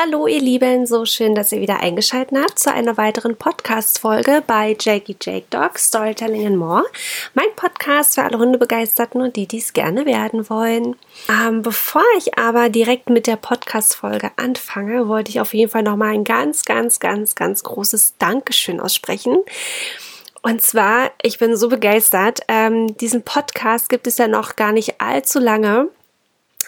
Hallo ihr Lieben, so schön, dass ihr wieder eingeschaltet habt zu einer weiteren Podcast-Folge bei Jakey Jake Dog Storytelling and More. Mein Podcast für alle Hundebegeisterten und die, die es gerne werden wollen. Ähm, bevor ich aber direkt mit der Podcast-Folge anfange, wollte ich auf jeden Fall nochmal ein ganz, ganz, ganz, ganz großes Dankeschön aussprechen. Und zwar, ich bin so begeistert. Ähm, diesen Podcast gibt es ja noch gar nicht allzu lange.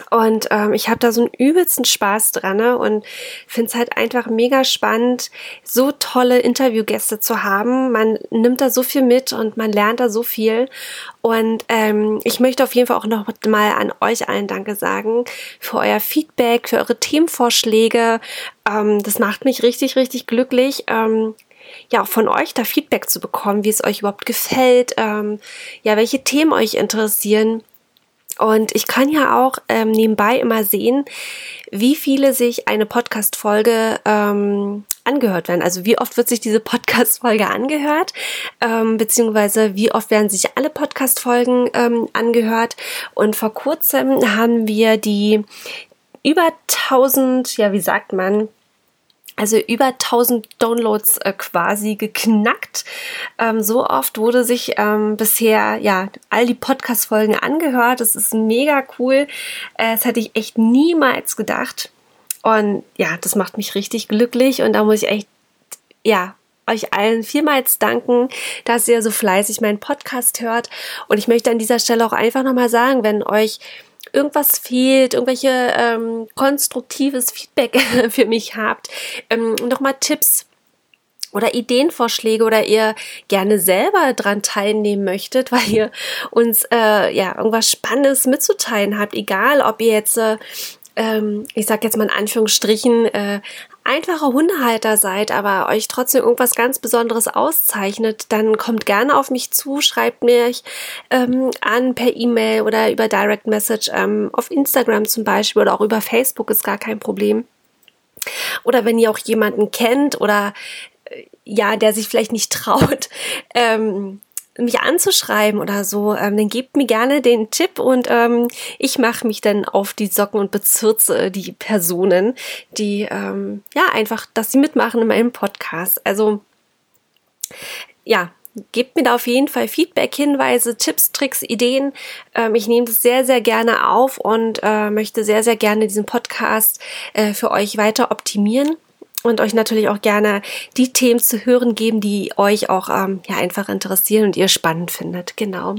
Und ähm, ich habe da so einen übelsten Spaß dran ne? und finde es halt einfach mega spannend, so tolle Interviewgäste zu haben. Man nimmt da so viel mit und man lernt da so viel. Und ähm, ich möchte auf jeden Fall auch noch mal an euch allen Danke sagen für euer Feedback, für eure Themenvorschläge. Ähm, das macht mich richtig, richtig glücklich. Ähm, ja, auch von euch da Feedback zu bekommen, wie es euch überhaupt gefällt, ähm, ja, welche Themen euch interessieren. Und ich kann ja auch ähm, nebenbei immer sehen, wie viele sich eine Podcast-Folge ähm, angehört werden. Also wie oft wird sich diese Podcast-Folge angehört, ähm, beziehungsweise wie oft werden sich alle Podcast-Folgen ähm, angehört. Und vor kurzem haben wir die über 1000, ja, wie sagt man, also über 1000 Downloads äh, quasi geknackt. Ähm, so oft wurde sich ähm, bisher ja all die Podcast-Folgen angehört. Das ist mega cool. Äh, das hätte ich echt niemals gedacht. Und ja, das macht mich richtig glücklich. Und da muss ich echt, ja, euch allen vielmals danken, dass ihr so fleißig meinen Podcast hört. Und ich möchte an dieser Stelle auch einfach nochmal sagen, wenn euch irgendwas fehlt, irgendwelche ähm, konstruktives Feedback für mich habt, ähm, nochmal Tipps oder Ideenvorschläge oder ihr gerne selber dran teilnehmen möchtet, weil ihr uns äh, ja irgendwas Spannendes mitzuteilen habt, egal ob ihr jetzt äh, ähm, ich sag jetzt mal in Anführungsstrichen, äh, einfache Hundehalter seid, aber euch trotzdem irgendwas ganz Besonderes auszeichnet, dann kommt gerne auf mich zu, schreibt mir ähm, an per E-Mail oder über Direct Message ähm, auf Instagram zum Beispiel oder auch über Facebook ist gar kein Problem. Oder wenn ihr auch jemanden kennt oder äh, ja, der sich vielleicht nicht traut, ähm, mich anzuschreiben oder so, ähm, dann gebt mir gerne den Tipp und ähm, ich mache mich dann auf die Socken und bezirze die Personen, die ähm, ja einfach, dass sie mitmachen in meinem Podcast. Also ja, gebt mir da auf jeden Fall Feedback, Hinweise, Tipps, Tricks, Ideen. Ähm, ich nehme das sehr, sehr gerne auf und äh, möchte sehr, sehr gerne diesen Podcast äh, für euch weiter optimieren und euch natürlich auch gerne die Themen zu hören geben, die euch auch ähm, ja einfach interessieren und ihr spannend findet. Genau.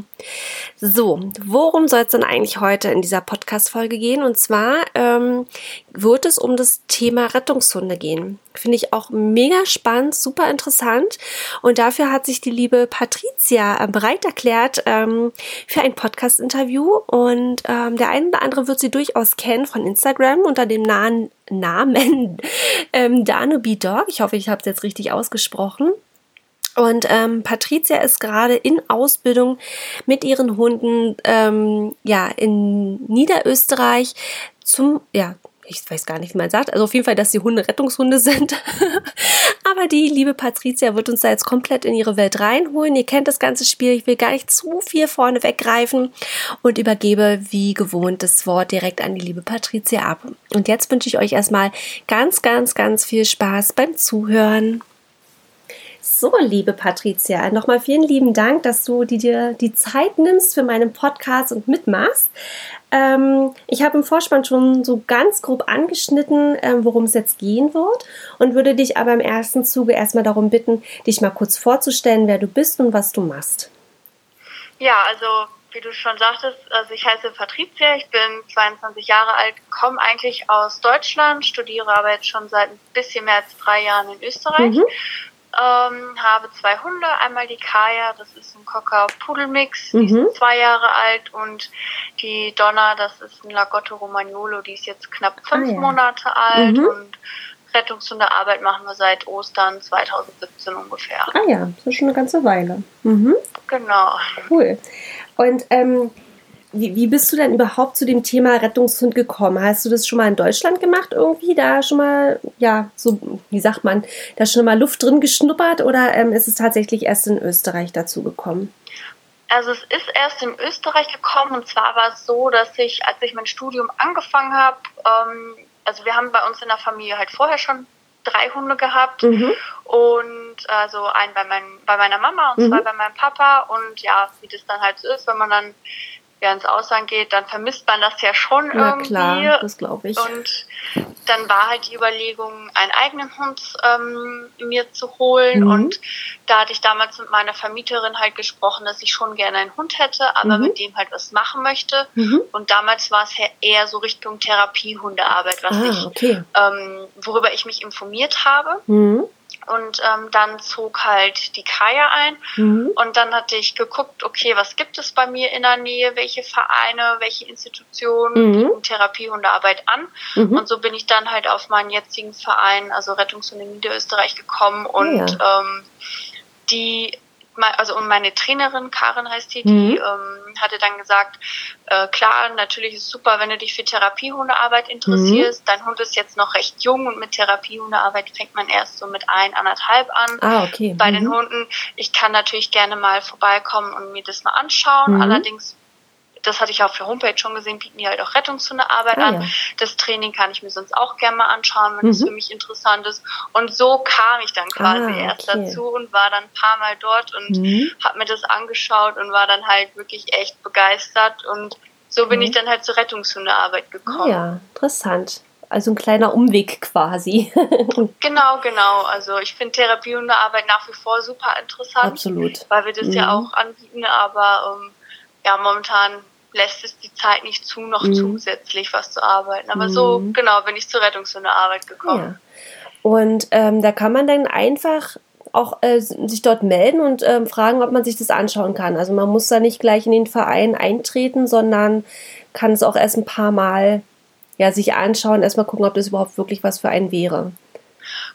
So, worum soll es denn eigentlich heute in dieser Podcast-Folge gehen? Und zwar ähm, wird es um das Thema Rettungshunde gehen. Finde ich auch mega spannend, super interessant. Und dafür hat sich die liebe Patricia äh, bereit erklärt ähm, für ein Podcast-Interview. Und ähm, der eine oder andere wird sie durchaus kennen von Instagram unter dem Namen, Namen ähm, Danubi Dog. Ich hoffe, ich habe es jetzt richtig ausgesprochen. Und ähm, Patricia ist gerade in Ausbildung mit ihren Hunden ähm, ja in Niederösterreich zum ja ich weiß gar nicht, wie man sagt. Also auf jeden Fall, dass die Hunde Rettungshunde sind. Aber die liebe Patricia wird uns da jetzt komplett in ihre Welt reinholen. Ihr kennt das ganze Spiel. Ich will gar nicht zu viel vorne weggreifen und übergebe wie gewohnt das Wort direkt an die liebe Patricia ab. Und jetzt wünsche ich euch erstmal ganz, ganz, ganz viel Spaß beim Zuhören. So, liebe Patricia, nochmal vielen lieben Dank, dass du dir die Zeit nimmst für meinen Podcast und mitmachst. Ähm, ich habe im Vorspann schon so ganz grob angeschnitten, ähm, worum es jetzt gehen wird und würde dich aber im ersten Zuge erstmal darum bitten, dich mal kurz vorzustellen, wer du bist und was du machst. Ja, also wie du schon sagtest, also ich heiße Patricia, ich bin 22 Jahre alt, komme eigentlich aus Deutschland, studiere aber jetzt schon seit ein bisschen mehr als drei Jahren in Österreich. Mhm. Ähm, habe zwei Hunde, einmal die Kaya, das ist ein Cocker-Pudel-Mix, die mhm. ist zwei Jahre alt und die Donna, das ist ein Lagotto Romagnolo, die ist jetzt knapp fünf ah, ja. Monate alt mhm. und Rettungshundearbeit machen wir seit Ostern 2017 ungefähr. Ah ja, das ist schon eine ganze Weile. Mhm. Genau. Cool. Und ähm, wie, wie bist du denn überhaupt zu dem Thema Rettungshund gekommen? Hast du das schon mal in Deutschland gemacht irgendwie? Da schon mal, ja, so, wie sagt man, da schon mal Luft drin geschnuppert oder ähm, ist es tatsächlich erst in Österreich dazu gekommen? Also es ist erst in Österreich gekommen und zwar war es so, dass ich, als ich mein Studium angefangen habe, ähm, also wir haben bei uns in der Familie halt vorher schon drei Hunde gehabt mhm. und also einen bei, mein, bei meiner Mama und mhm. zwei bei meinem Papa und ja, wie das dann halt so ist, wenn man dann ja, ins Ausland geht, dann vermisst man das ja schon ja, irgendwie. Klar, das glaube ich. Und dann war halt die Überlegung, einen eigenen Hund ähm, mir zu holen. Mhm. Und da hatte ich damals mit meiner Vermieterin halt gesprochen, dass ich schon gerne einen Hund hätte, aber mhm. mit dem halt was machen möchte. Mhm. Und damals war es eher so Richtung Therapiehundearbeit, was ah, ich, okay. ähm, worüber ich mich informiert habe. Und ähm, dann zog halt die Kaya ein. Mhm. Und dann hatte ich geguckt, okay, was gibt es bei mir in der Nähe, welche Vereine, welche Institutionen Mhm. bieten Therapiehundearbeit an. Mhm. Und so bin ich dann halt auf meinen jetzigen Verein, also Rettungshunde Niederösterreich, gekommen. Und Ah, ähm, die, also und meine Trainerin, Karin heißt die, Mhm. die ähm, hatte dann gesagt, äh, klar, natürlich ist es super, wenn du dich für Therapiehundearbeit interessierst. Dein Hund ist jetzt noch recht jung und mit Therapiehundearbeit fängt man erst so mit ein, anderthalb an. Ah, okay. Bei mhm. den Hunden, ich kann natürlich gerne mal vorbeikommen und mir das mal anschauen. Mhm. Allerdings, das hatte ich auf der Homepage schon gesehen, bieten die halt auch Rettungshundearbeit Ah, an. ja. Das Training kann ich mir sonst auch gerne mal anschauen, wenn es Mhm. für mich interessant ist. Und so kam ich dann quasi Ah, erst okay. dazu und war dann ein paar Mal dort und Mhm. habe mir das angeschaut und war dann halt wirklich echt begeistert. Und so bin Mhm. ich dann halt zur Rettungshundearbeit Ah, gekommen. ja, interessant. Also ein kleiner Umweg quasi. Genau, genau. Also ich finde Therapiehundearbeit nach wie vor super interessant. Absolut. weil wir das Mhm. ja auch anbieten, aber ähm, ja, momentan lässt es die Zeit nicht zu, noch Mhm. zusätzlich was zu arbeiten. Aber so, Mhm. genau, bin ich zur Rettungshundearbeit gekommen. Ja. Und ähm, da kann man dann einfach auch äh, sich dort melden und ähm, fragen, ob man sich das anschauen kann. Also man muss da nicht gleich in den Verein eintreten, sondern kann es auch erst ein paar Mal ja, sich anschauen, erstmal gucken, ob das überhaupt wirklich was für einen wäre.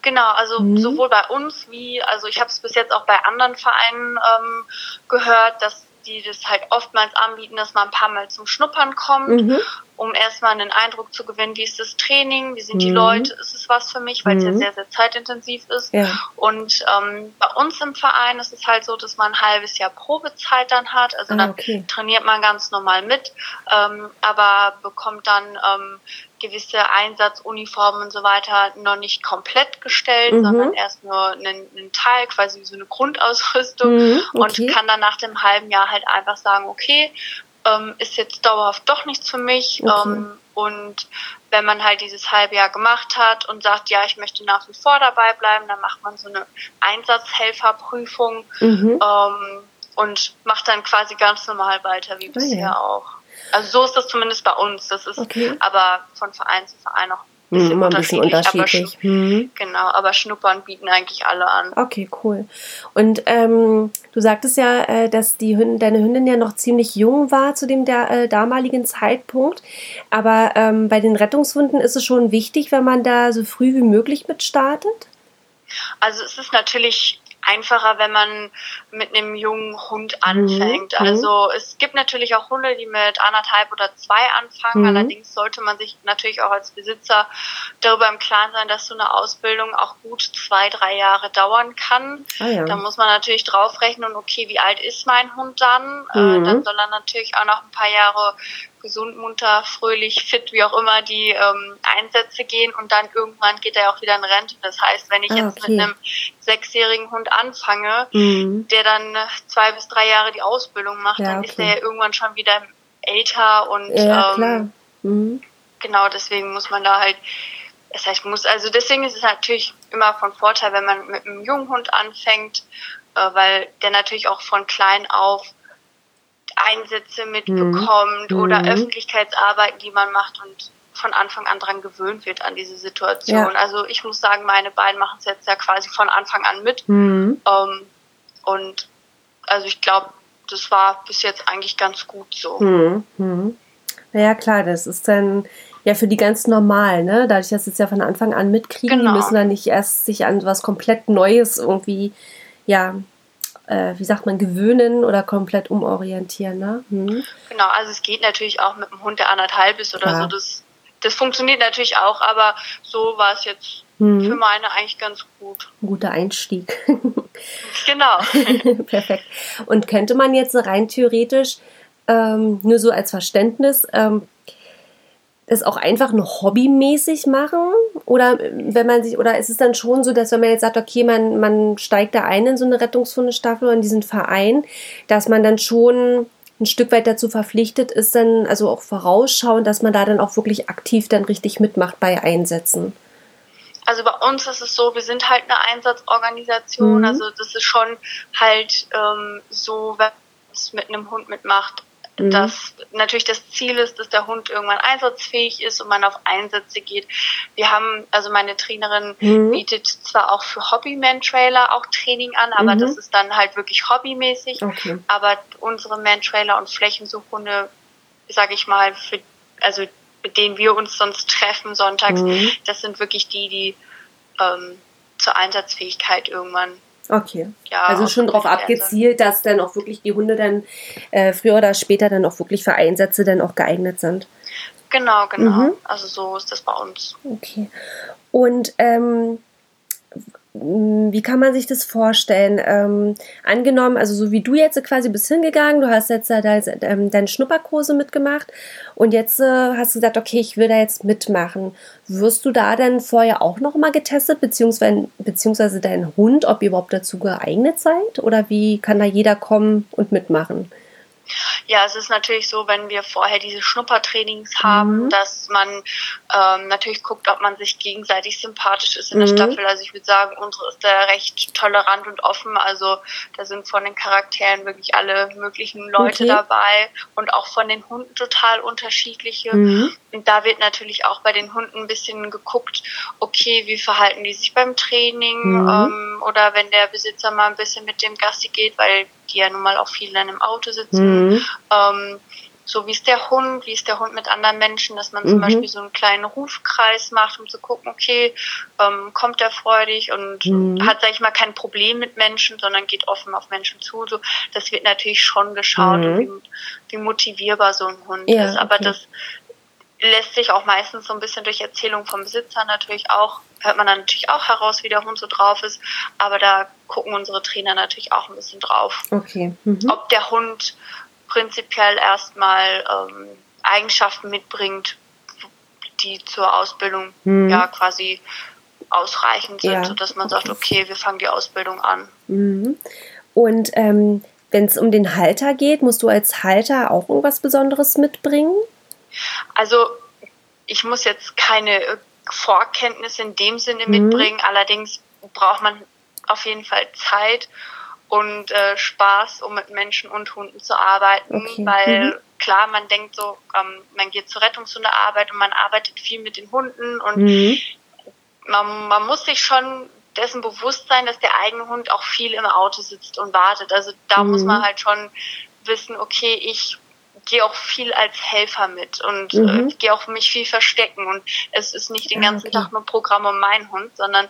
Genau, also Mhm. sowohl bei uns wie, also ich habe es bis jetzt auch bei anderen Vereinen ähm, gehört, dass die das halt oftmals anbieten, dass man ein paar Mal zum Schnuppern kommt, Mhm. um erstmal einen Eindruck zu gewinnen, wie ist das Training, wie sind die Mhm. Leute, ist es was für mich, weil es ja Mhm. sehr, sehr zeitintensiv ist. Ja. Und ähm, bei uns im Verein ist es halt so, dass man ein halbes Jahr Probezeit dann hat. Also Ah, dann okay. trainiert man ganz normal mit, ähm, aber bekommt dann ähm, gewisse Einsatzuniformen und so weiter noch nicht komplett gestellt, Mhm. sondern erst nur einen, einen Teil, quasi so eine Grundausrüstung Mhm, und okay. kann dann nach dem halben Jahr halt einfach sagen, okay, ähm, ist jetzt dauerhaft doch nichts für mich. Okay. Ähm, und wenn man halt dieses halbe Jahr gemacht hat und sagt, ja, ich möchte nach wie vor dabei bleiben, dann macht man so eine Einsatzhelferprüfung Mhm. ähm, und macht dann quasi ganz normal weiter wie Ah, bisher ja. auch. Also so ist das zumindest bei uns. Das ist Okay. aber von Verein zu Verein auch ein Mhm, bisschen Immer ein bisschen unterschiedlich. Aber, Mhm. genau, aber Schnuppern bieten eigentlich alle an. Okay, cool. Und ähm, du sagtest ja, äh, dass die Hündin, deine Hündin ja noch ziemlich jung war zu dem der, äh, damaligen Zeitpunkt. Aber ähm, bei den Rettungshunden ist es schon wichtig, wenn man da so früh wie möglich mit startet. Also es ist natürlich einfacher, wenn man mit einem jungen Hund anfängt. Mhm. Also es gibt natürlich auch Hunde, die mit anderthalb oder zwei anfangen. Mhm. Allerdings sollte man sich natürlich auch als Besitzer darüber im Klaren sein, dass so eine Ausbildung auch gut zwei, drei Jahre dauern kann. Ah ja. Da muss man natürlich draufrechnen, okay, wie alt ist mein Hund dann? Mhm. Äh, dann soll er natürlich auch noch ein paar Jahre gesund, munter, fröhlich, fit, wie auch immer, die ähm, Einsätze gehen und dann irgendwann geht er auch wieder in Rente. Das heißt, wenn ich Ah, jetzt okay. mit einem sechsjährigen Hund anfange, Mhm. der dann zwei bis drei Jahre die Ausbildung macht, Ja, dann okay. ist er ja irgendwann schon wieder älter und Ja, ähm. Mhm. genau deswegen muss man da halt, das heißt, muss, also deswegen ist es natürlich immer von Vorteil, wenn man mit einem jungen Hund anfängt, äh, weil der natürlich auch von klein auf Einsätze mitbekommt Mhm. oder Mhm. Öffentlichkeitsarbeiten, die man macht und von Anfang an dran gewöhnt wird an diese Situation. Ja. Also ich muss sagen, meine beiden machen es jetzt ja quasi von Anfang an mit. Mhm. Ähm, und also ich glaube, das war bis jetzt eigentlich ganz gut so. Mhm. Mhm. Ja, klar, das ist dann ja für die ganz normal, ne? Dadurch, dass sie es ja von Anfang an mitkriegen, Genau. müssen dann nicht erst sich an was komplett Neues irgendwie, ja, äh, wie sagt man, gewöhnen oder komplett umorientieren, ne? Mhm. Genau, also es geht natürlich auch mit einem Hund, der anderthalb ist oder Klar. so. Das, das funktioniert natürlich auch, aber so war es jetzt für Mhm. meine eigentlich ganz gut. Ein guter Einstieg. Genau. Perfekt. Und könnte man jetzt rein theoretisch, ähm, nur so als Verständnis, ähm, das auch einfach nur hobbymäßig machen? Oder wenn man sich, oder ist es dann schon so, dass wenn man jetzt sagt, okay, man, man steigt da ein in so eine Rettungshundestaffel oder in diesen Verein, dass man dann schon ein Stück weit dazu verpflichtet ist, dann also auch vorausschauend, dass man da dann auch wirklich aktiv dann richtig mitmacht bei Einsätzen? Also bei uns ist es so, wir sind halt eine Einsatzorganisation, mhm. also das ist schon halt ähm, so, wenn man es mit einem Hund mitmacht, mhm. dass natürlich das Ziel ist, dass der Hund irgendwann einsatzfähig ist und man auf Einsätze geht. Wir haben, also meine Trainerin mhm. bietet zwar auch für Hobby-Man-Trailer auch Training an, aber mhm. das ist dann halt wirklich hobbymäßig. Okay. Aber unsere Man-Trailer und Flächensuchhunde, sage ich mal, für, also mit denen wir uns sonst treffen sonntags, mhm. das sind wirklich die, die ähm, zur Einsatzfähigkeit irgendwann Okay. Ja, also schon darauf abgezielt, dass dann auch wirklich die Hunde dann äh, früher oder später dann auch wirklich für Einsätze dann auch geeignet sind. Genau, genau. Mhm. Also so ist das bei uns. Okay. Und ähm, wie kann man sich das vorstellen? Ähm, angenommen, also so wie du jetzt quasi bist hingegangen, du hast jetzt äh, deine, deine Schnupperkurse mitgemacht und jetzt äh, hast du gesagt, okay, ich will da jetzt mitmachen. Wirst du da dann vorher auch noch mal getestet, beziehungsweise, beziehungsweise dein Hund, ob ihr überhaupt dazu geeignet seid? Oder wie kann da jeder kommen und mitmachen? Ja, es ist natürlich so, wenn wir vorher diese Schnuppertrainings haben, mhm. dass man ähm, natürlich guckt, ob man sich gegenseitig sympathisch ist in mhm. der Staffel. Also ich würde sagen, unsere ist da recht tolerant und offen. Also da sind von den Charakteren wirklich alle möglichen Leute okay. dabei und auch von den Hunden total unterschiedliche. Mhm. Und da wird natürlich auch bei den Hunden ein bisschen geguckt, okay, wie verhalten die sich beim Training mhm. ähm, oder wenn der Besitzer mal ein bisschen mit dem Gassi geht, weil die ja nun mal auch viel dann im Auto sitzen. Mhm. Ähm, so wie ist der Hund, wie ist der Hund mit anderen Menschen, dass man mhm. zum Beispiel so einen kleinen Rufkreis macht, um zu gucken, okay, ähm, kommt er freudig und mhm. hat, sag ich mal, kein Problem mit Menschen, sondern geht offen auf Menschen zu. So, das wird natürlich schon geschaut, mhm. wie, wie, motivierbar so ein Hund ja, ist. Aber okay. das lässt sich auch meistens so ein bisschen durch Erzählung vom Besitzer natürlich auch, hört man dann natürlich auch heraus, wie der Hund so drauf ist. Aber da gucken unsere Trainer natürlich auch ein bisschen drauf. Okay. Mhm. Ob der Hund prinzipiell erstmal ähm, Eigenschaften mitbringt, die zur Ausbildung mhm. ja quasi ausreichend sind, ja. sodass man sagt, okay, wir fangen die Ausbildung an. Mhm. Und ähm, wenn es um den Halter geht, musst du als Halter auch irgendwas Besonderes mitbringen? Also ich muss jetzt keine Vorkenntnisse in dem Sinne mhm. mitbringen, allerdings braucht man auf jeden Fall Zeit und äh, Spaß, um mit Menschen und Hunden zu arbeiten, okay. weil mhm. klar, man denkt so, ähm, man geht zur Rettungshundearbeit und man arbeitet viel mit den Hunden und mhm. man, man muss sich schon dessen bewusst sein, dass der eigene Hund auch viel im Auto sitzt und wartet. Also da mhm. muss man halt schon wissen, okay, ich gehe auch viel als Helfer mit und äh, mhm. äh, gehe auch mich viel verstecken und es ist nicht den ganzen okay. Tag nur Programm um meinen Hund, sondern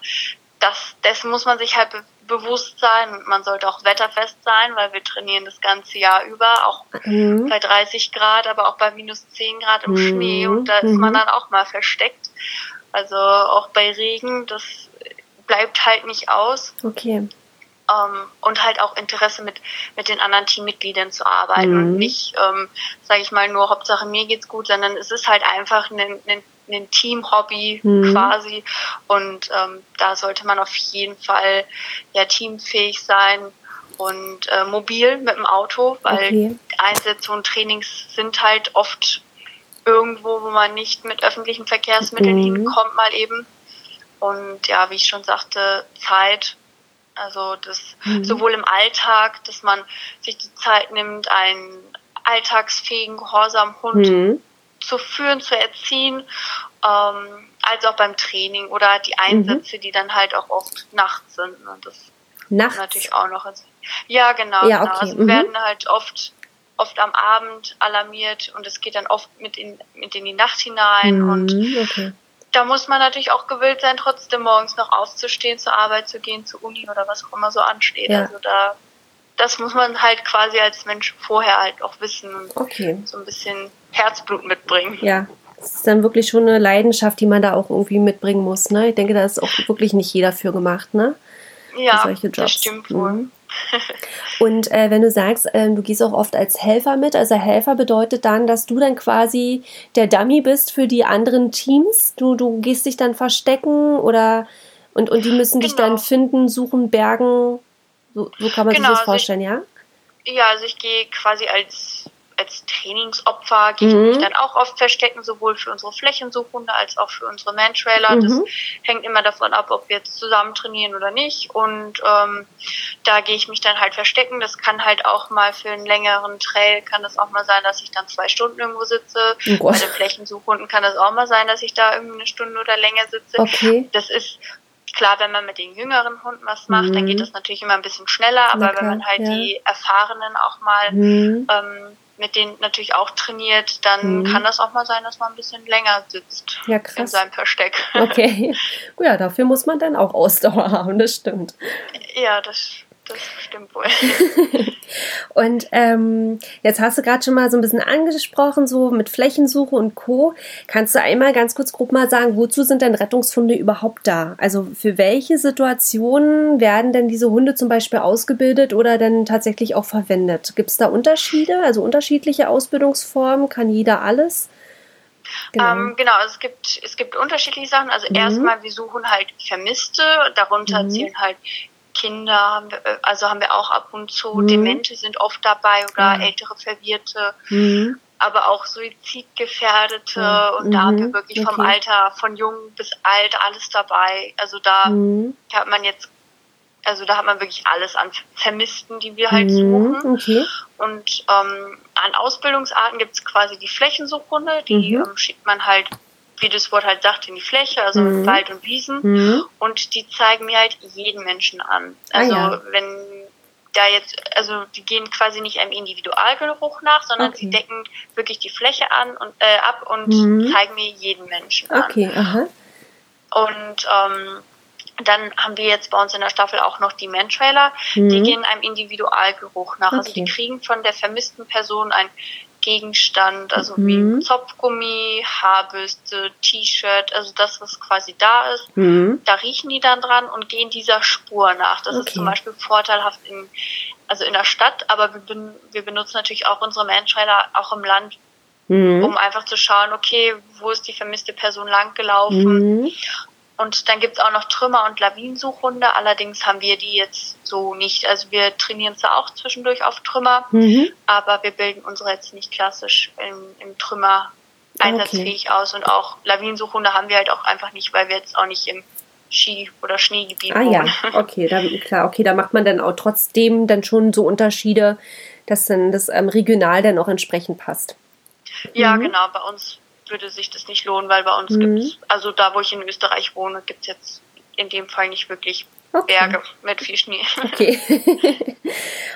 das, dessen muss man sich halt be bewusst sein und man sollte auch wetterfest sein, weil wir trainieren das ganze Jahr über, auch mhm. bei 30 Grad, aber auch bei minus 10 Grad im mhm. Schnee und da ist man mhm. dann auch mal versteckt. Also auch bei Regen, das bleibt halt nicht aus. Okay ähm, und halt auch Interesse mit, mit den anderen Teammitgliedern zu arbeiten mhm. und nicht, ähm, sage ich mal, nur Hauptsache mir geht's gut, sondern es ist halt einfach ein, ein, ein Team-Hobby mhm. quasi und ähm, da sollte man auf jeden Fall ja teamfähig sein und äh, mobil mit dem Auto, weil okay. Einsätze und Trainings sind halt oft irgendwo, wo man nicht mit öffentlichen Verkehrsmitteln mhm. hinkommt, mal eben. Und ja, wie ich schon sagte, Zeit also das mhm. sowohl im Alltag, dass man sich die Zeit nimmt, einen alltagsfähigen, gehorsamen Hund mhm. zu führen, zu erziehen, ähm, als auch beim Training oder die Einsätze, mhm. die dann halt auch oft nachts sind. Und das nachts? natürlich auch noch. Ja, genau. Ja, genau. okay. Also mhm. werden halt oft oft am Abend alarmiert und es geht dann oft mit in, mit in die Nacht hinein mhm, und okay da muss man natürlich auch gewillt sein, trotzdem morgens noch aufzustehen, zur Arbeit zu gehen, zur Uni oder was auch immer so ansteht. Ja. Also da, das muss man halt quasi als Mensch vorher halt auch wissen und okay. so ein bisschen Herzblut mitbringen. Ja. Das ist dann wirklich schon eine Leidenschaft, die man da auch irgendwie mitbringen muss. Ne? Ich denke, da ist auch wirklich nicht jeder für gemacht, ne? Ja, das stimmt wohl. Mhm. Und äh, wenn du sagst, äh, du gehst auch oft als Helfer mit, also Helfer bedeutet dann, dass du dann quasi der Dummy bist für die anderen Teams. Du, du gehst dich dann verstecken oder und, und die müssen genau. dich dann genau. finden, suchen, bergen. So, so kann man genau, sich das vorstellen, also ich, ja? Ja, also ich gehe quasi als als Trainingsopfer gehe mhm. ich mich dann auch oft verstecken, sowohl für unsere Flächensuchhunde als auch für unsere Man-Trailer. Mhm. Das hängt immer davon ab, ob wir jetzt zusammen trainieren oder nicht. Und ähm, da gehe ich mich dann halt verstecken. Das kann halt auch mal für einen längeren Trail, kann das auch mal sein, dass ich dann zwei Stunden irgendwo sitze. Oh Bei den Flächensuchhunden kann das auch mal sein, dass ich da irgendwie eine Stunde oder länger sitze. Okay. Das ist klar, wenn man mit den jüngeren Hunden was macht, mhm. dann geht das natürlich immer ein bisschen schneller, aber wenn man halt ja. die Erfahrenen auch mal mhm. ähm, mit denen natürlich auch trainiert, dann mhm. kann das auch mal sein, dass man ein bisschen länger sitzt ja, krass. in seinem Versteck. Okay. Ja, dafür muss man dann auch Ausdauer haben, das stimmt. Ja, das das stimmt wohl. und ähm, jetzt hast du gerade schon mal so ein bisschen angesprochen, so mit Flächensuche und Co. Kannst du einmal ganz kurz grob mal sagen, wozu sind denn Rettungsfunde überhaupt da? Also für welche Situationen werden denn diese Hunde zum Beispiel ausgebildet oder dann tatsächlich auch verwendet? Gibt es da Unterschiede, also unterschiedliche Ausbildungsformen? Kann jeder alles? Genau. Ähm, genau, also es gibt, es gibt unterschiedliche Sachen. Also mhm. erstmal, wir suchen halt Vermisste, darunter mhm. zählen halt Kinder, äh, also haben wir auch ab und zu, mhm. Demente sind oft dabei oder mhm. ältere Verwirrte, mhm. aber auch Suizidgefährdete mhm. und da haben wir mhm. wirklich okay. vom Alter von jung bis alt alles dabei. Also da mhm. hat man jetzt, also da hat man wirklich alles an Vermissten, die wir halt suchen. Okay. Und ähm, an Ausbildungsarten gibt es quasi die Flächensuchhunde, die ähm, schickt man halt wie das Wort halt sagt, in die Fläche, also mhm. Wald und Wiesen. Mhm. Und die zeigen mir halt jeden Menschen an. Ah, also ah, ja. wenn da jetzt, also die gehen quasi nicht einem Individualgeruch nach, sondern okay. sie decken wirklich die Fläche an und äh, ab und mhm. zeigen mir jeden Menschen an. Okay, aha. Und ähm, dann haben wir jetzt bei uns in der Staffel auch noch die Man-Trailer, mhm. die gehen einem Individualgeruch nach. Okay. Also die kriegen von der vermissten Person ein Gegenstand, also mhm. wie Zopfgummi, Haarbürste, T-Shirt, also das, was quasi da ist. Mhm. Da riechen die dann dran und gehen dieser Spur nach. Das okay. ist zum Beispiel vorteilhaft in, also in der Stadt, aber wir, ben, wir benutzen natürlich auch unsere Man-Trailer auch im Land, mhm. um einfach zu schauen, okay, wo ist die vermisste Person langgelaufen mhm. Und dann gibt es auch noch Trümmer- und Lawinensuchhunde. Allerdings haben wir die jetzt so nicht. Also wir trainieren zwar auch zwischendurch auf Trümmer, mhm. aber wir bilden unsere jetzt nicht klassisch im, im Trümmer einsatzfähig okay. aus. Und auch Lawinensuchhunde haben wir halt auch einfach nicht, weil wir jetzt auch nicht im Ski- oder Schneegebiet ah, wohnen. Ah ja, okay, da, klar, okay, da macht man dann auch trotzdem dann schon so Unterschiede, dass dann das ähm, regional dann auch entsprechend passt. Ja, mhm. genau, bei uns würde sich das nicht lohnen, weil bei uns mhm. gibt es, also da, wo ich in Österreich wohne, gibt es jetzt in dem Fall nicht wirklich okay. Berge mit viel Schnee. Okay.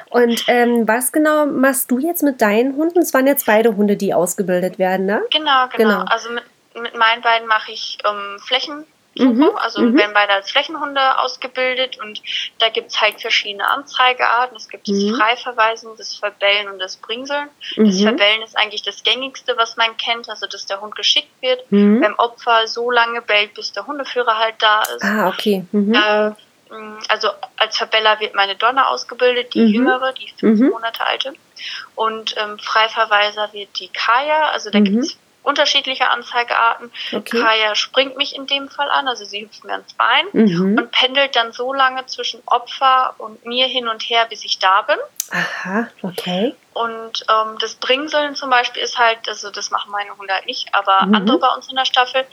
Und ähm, was genau machst du jetzt mit deinen Hunden? Es waren jetzt beide Hunde, die ausgebildet werden, ne? Genau, genau. genau. Also mit, mit meinen beiden mache ich ähm, Flächen Mhm. Also mhm. werden beide als Flächenhunde ausgebildet und da gibt es halt verschiedene Anzeigearten. Es gibt mhm. das Freiverweisen, das Verbellen und das Bringseln. Mhm. Das Verbellen ist eigentlich das gängigste, was man kennt, also dass der Hund geschickt wird mhm. beim Opfer so lange bellt, bis der Hundeführer halt da ist. Ah, okay. Mhm. Äh, also als Verbeller wird meine Donner ausgebildet, die jüngere, die fünf Monate alte. Und ähm, Freiverweiser wird die Kaya, also da gibt es unterschiedliche Anzeigearten. Okay. Kaya springt mich in dem Fall an, also sie hüpft mir ans Bein mhm. und pendelt dann so lange zwischen Opfer und mir hin und her, bis ich da bin. Aha, okay. Und ähm, das Bringseln zum Beispiel ist halt, also das machen meine Hunde halt nicht, aber mhm. andere bei uns in der Staffel,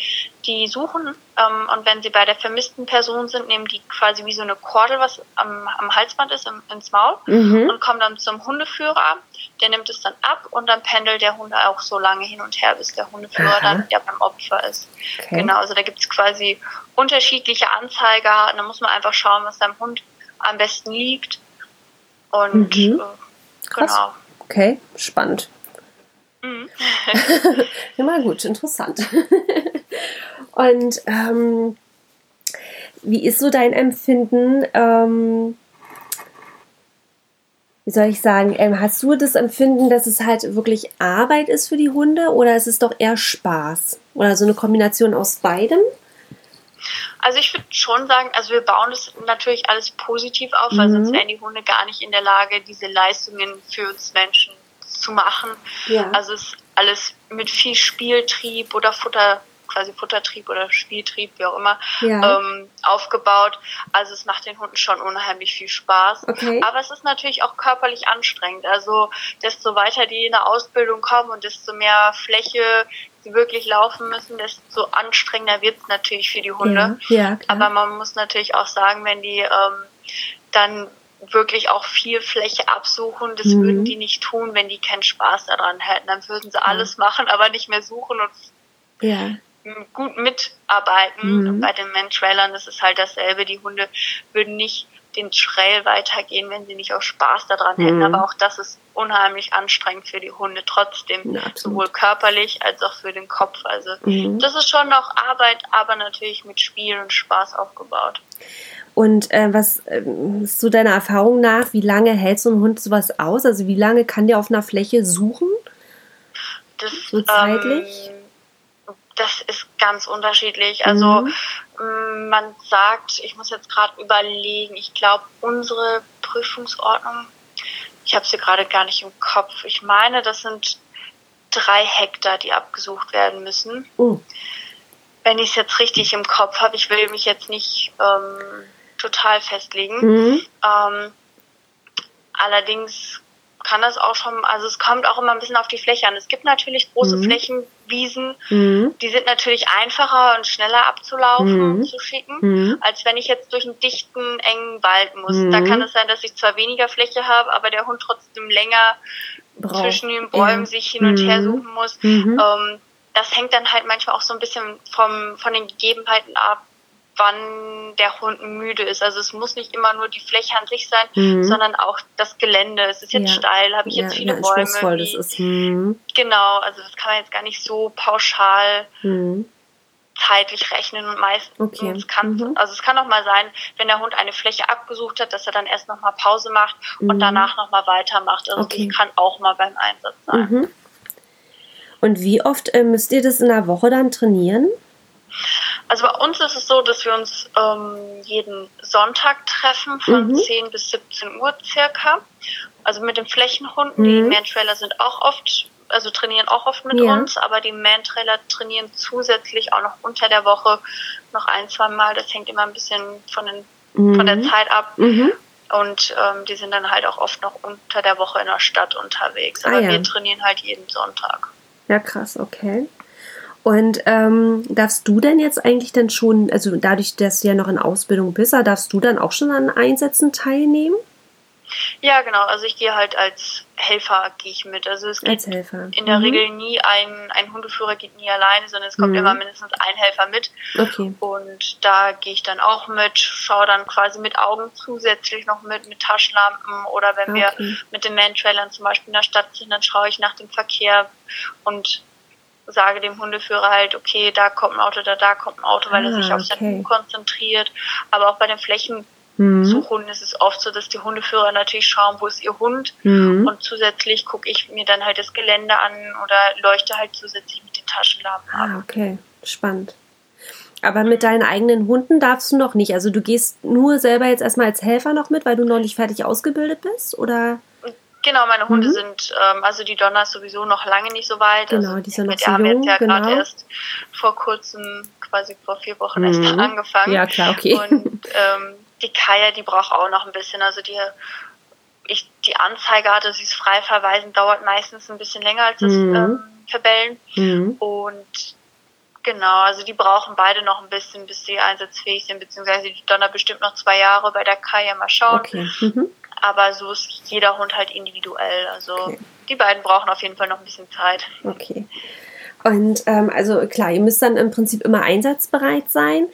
die suchen ähm, und wenn sie bei der vermissten Person sind, nehmen die quasi wie so eine Kordel, was am, am Halsband ist, im, ins Maul mhm. und kommen dann zum Hundeführer. Der nimmt es dann ab und dann pendelt der Hund auch so lange hin und her, bis der Hundeführer Aha. dann ja beim Opfer ist. Okay. Genau, also da gibt es quasi unterschiedliche Anzeiger. Da muss man einfach schauen, was seinem Hund am besten liegt. Und mhm. äh, genau. Okay, spannend. Mhm. Immer gut, interessant. Und ähm, wie ist so dein Empfinden? Ähm, wie soll ich sagen, ähm, hast du das Empfinden, dass es halt wirklich Arbeit ist für die Hunde oder ist es doch eher Spaß? Oder so eine Kombination aus beidem? Also ich würde schon sagen, also wir bauen das natürlich alles positiv auf, weil sonst Mhm. wären die Hunde gar nicht in der Lage, diese Leistungen für uns Menschen zu machen. Ja. Also es ist alles mit viel Spieltrieb oder Futter, quasi Futtertrieb oder Spieltrieb, wie auch immer, Ja. ähm, aufgebaut. Also es macht den Hunden schon unheimlich viel Spaß. Okay. Aber es ist natürlich auch körperlich anstrengend. Also desto weiter die in der Ausbildung kommen und desto mehr Fläche sie wirklich laufen müssen, desto anstrengender wird es natürlich für die Hunde. Ja, ja. Aber man muss natürlich auch sagen, wenn die ähm, dann wirklich auch viel Fläche absuchen, das Mhm. würden die nicht tun, wenn die keinen Spaß daran hätten. Dann würden sie alles machen, aber nicht mehr suchen und ja. Gut mitarbeiten. Mhm. Bei den Man-Trailern ist es halt dasselbe. Die Hunde würden nicht den Trail weitergehen, wenn sie nicht auch Spaß daran hätten. Mhm. Aber auch das ist unheimlich anstrengend für die Hunde trotzdem. Ja, sowohl körperlich als auch für den Kopf. Also Mhm. das ist schon noch Arbeit, aber natürlich mit Spiel und Spaß aufgebaut. Und äh, was ähm, ist so deiner Erfahrung nach, wie lange hält so ein Hund sowas aus? Also wie lange kann der auf einer Fläche suchen? Das, So zeitlich? Ähm, das ist ganz unterschiedlich. Also Mhm. m, man sagt, ich muss jetzt gerade überlegen, ich glaube, unsere Prüfungsordnung, ich habe sie gerade gar nicht im Kopf. Ich meine, das sind drei Hektar, die abgesucht werden müssen. Oh, Wenn ich es jetzt richtig im Kopf habe, ich will mich jetzt nicht ähm, total festlegen. mhm. Ähm, allerdings kann das auch schon, also es kommt auch immer ein bisschen auf die Fläche an. Es gibt natürlich große Mhm. Flächen, Wiesen, Mhm. die sind natürlich einfacher und schneller abzulaufen Mhm. und zu schicken, Mhm. als wenn ich jetzt durch einen dichten, engen Wald muss. Mhm. Da kann es sein, dass ich zwar weniger Fläche habe, aber der Hund trotzdem länger Braucht zwischen den Bäumen sich hin und her Mhm. suchen muss. Mhm. Ähm, das hängt dann halt manchmal auch so ein bisschen vom, von den Gegebenheiten ab, wann der Hund müde ist. Also es muss nicht immer nur die Fläche an sich sein, Mhm. sondern auch das Gelände. Es ist jetzt Ja. steil, habe ich ja, jetzt viele wie Bäume. anspruchsvoll das Wie, ist. Mhm. genau, also das kann man jetzt gar nicht so pauschal Mhm. zeitlich rechnen und meistens Okay. kann Mhm. also es kann auch mal sein, wenn der Hund eine Fläche abgesucht hat, dass er dann erst noch mal Pause macht Mhm. und danach noch mal weitermacht. Also Okay. das kann auch mal beim Einsatz sein. Mhm. Und wie oft äh, müsst ihr das in der Woche dann trainieren? Also bei uns ist es so, dass wir uns ähm, jeden Sonntag treffen von Mhm. 10 bis 17 Uhr circa. Also mit den Flächenhunden. Die Mhm. Man-Trailer sind auch oft, also trainieren auch oft mit Ja. uns, aber die Man-Trailer trainieren zusätzlich auch noch unter der Woche noch ein, zwei Mal. Das hängt immer ein bisschen von, den, von der Mhm. Zeit ab. Mhm. Und ähm, die sind dann halt auch oft noch unter der Woche in der Stadt unterwegs. Ah, Aber ja. wir trainieren halt jeden Sonntag. Ja, krass, okay. Und ähm, darfst du denn jetzt eigentlich dann schon, also dadurch, dass du ja noch in Ausbildung bist, da darfst du dann auch schon an Einsätzen teilnehmen? Ja, genau. Also ich gehe halt als Helfer gehe ich mit. Also es geht in der Mhm. Regel nie ein, ein Hundeführer geht nie alleine, sondern es kommt Mhm. immer mindestens ein Helfer mit. Okay. Und da gehe ich dann auch mit, schaue dann quasi mit Augen zusätzlich noch mit, mit Taschenlampen oder wenn wir Okay. mit den Man-Trailern zum Beispiel in der Stadt sind, dann schaue ich nach dem Verkehr und sage dem Hundeführer halt, okay, da kommt ein Auto, da, da kommt ein Auto, weil er Ah, sich auf sein okay. Huhn konzentriert. Aber auch bei den Flächen Mhm. zu Hunden ist es oft so, dass die Hundeführer natürlich schauen, wo ist ihr Hund Mhm. und zusätzlich gucke ich mir dann halt das Gelände an oder leuchte halt zusätzlich mit den Taschenlampen ab. Ah, okay. Spannend. Aber mit deinen eigenen Hunden darfst du noch nicht. Also du gehst nur selber jetzt erstmal als Helfer noch mit, weil du noch nicht fertig ausgebildet bist? Oder? Genau, meine Hunde Mhm. sind, ähm, also die Donna ist sowieso noch lange nicht so weit. Genau, also die ist ja noch mit so jung, jetzt ja gerade genau. erst vor kurzem, quasi vor vier Wochen erst Mhm. angefangen. Ja, klar, okay. Und ähm, die Kaya, die braucht auch noch ein bisschen. Also die, ich, die Anzeige hatte, sie ist frei verweisen, dauert meistens ein bisschen länger als das Mhm. ähm, Verbellen. Mhm. Und genau, also die brauchen beide noch ein bisschen, bis sie einsatzfähig sind, beziehungsweise die Donner bestimmt noch zwei Jahre bei der Kaya mal schauen. Okay. Mhm. Aber so ist jeder Hund halt individuell. Also Okay. die beiden brauchen auf jeden Fall noch ein bisschen Zeit. Okay. Und ähm, also klar, ihr müsst dann im Prinzip immer einsatzbereit sein.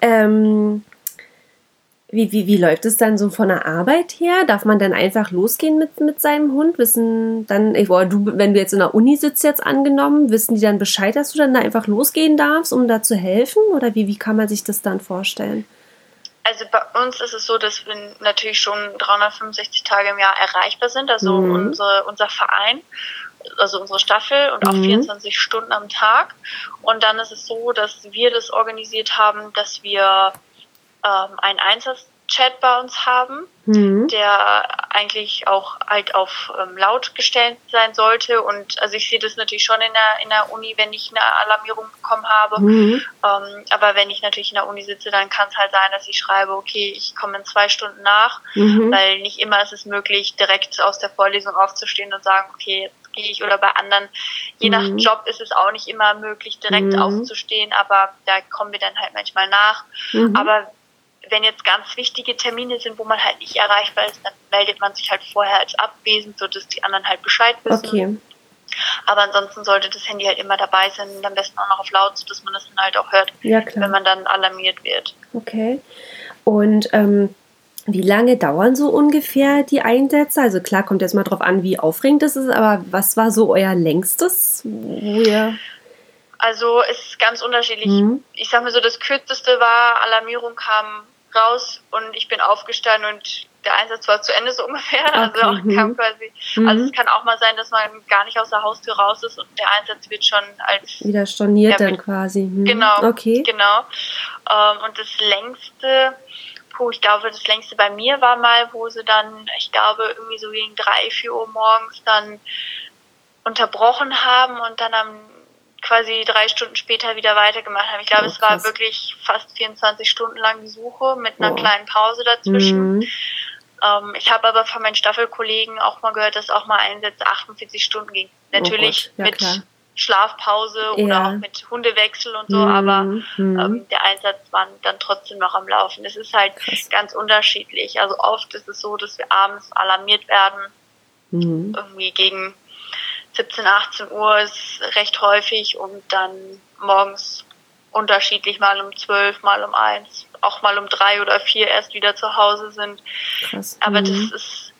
Ähm, wie, wie, wie läuft es dann so von der Arbeit her? Darf man dann einfach losgehen mit, mit seinem Hund? Wissen dann, ich, boah, du, wenn du jetzt in der Uni sitzt, jetzt angenommen, wissen die dann Bescheid, dass du dann da einfach losgehen darfst, um da zu helfen? Oder wie, wie kann man sich das dann vorstellen? Also bei uns ist es so, dass wir natürlich schon 365 Tage im Jahr erreichbar sind, also Mhm. unsere, unser Verein. also unsere Staffel und auch mhm. 24 Stunden am Tag. Und dann ist es so, dass wir das organisiert haben, dass wir ähm, einen Einsatz Chat bei uns haben, mhm. der eigentlich auch halt auf ähm, laut gestellt sein sollte. Und also ich sehe das natürlich schon in der, in der Uni, wenn ich eine Alarmierung bekommen habe. Mhm. Ähm, aber wenn ich natürlich in der Uni sitze, dann kann es halt sein, dass ich schreibe, okay, ich komme in zwei Stunden nach, mhm. weil nicht immer ist es möglich, direkt aus der Vorlesung aufzustehen und sagen, okay, jetzt gehe ich oder bei anderen, je nach mhm. Job ist es auch nicht immer möglich, direkt mhm. aufzustehen, aber da kommen wir dann halt manchmal nach. Mhm. Aber wenn jetzt ganz wichtige Termine sind, wo man halt nicht erreichbar ist, dann meldet man sich halt vorher als abwesend, sodass die anderen halt Bescheid wissen. Okay. Aber ansonsten sollte das Handy halt immer dabei sein und am besten auch noch auf laut, sodass man das dann halt auch hört, ja, wenn man dann alarmiert wird. Okay. Und ähm, wie lange dauern so ungefähr die Einsätze? Also klar, kommt jetzt mal drauf an, wie aufregend das ist, aber was war so euer längstes, wo ihr also es ist ganz unterschiedlich. Mhm. Ich sag mal so, das kürzeste war, Alarmierung kam raus und ich bin aufgestanden und der Einsatz war zu Ende so ungefähr. Okay. Also auch kam mhm. quasi. Mhm. Also es kann auch mal sein, dass man gar nicht aus der Haustür raus ist und der Einsatz wird schon als wieder storniert ja, dann quasi. Mhm. Genau. Okay. Genau. Ähm, und das längste, puh, ich glaube, das längste bei mir war mal, wo sie dann, ich glaube, irgendwie so gegen drei, vier Uhr morgens dann unterbrochen haben und dann am quasi drei Stunden später wieder weitergemacht haben. Ich glaube, oh, es war wirklich fast 24 Stunden lang die Suche mit einer oh. kleinen Pause dazwischen. Mhm. Ähm, ich habe aber von meinen Staffelkollegen auch mal gehört, dass auch mal Einsätze 48 Stunden ging. Oh Natürlich oh ja, mit klar. Schlafpause ja. oder auch mit Hundewechsel und so, mhm. aber mhm. ähm, der Einsatz war dann trotzdem noch am Laufen. Es ist halt Krass. ganz unterschiedlich. Also oft ist es so, dass wir abends alarmiert werden, mhm. irgendwie gegen 17, 18 Uhr ist recht häufig und dann morgens unterschiedlich mal um 12, mal um 1, auch mal um 3 oder 4 erst wieder zu Hause sind. Krass. Aber mhm. das ist,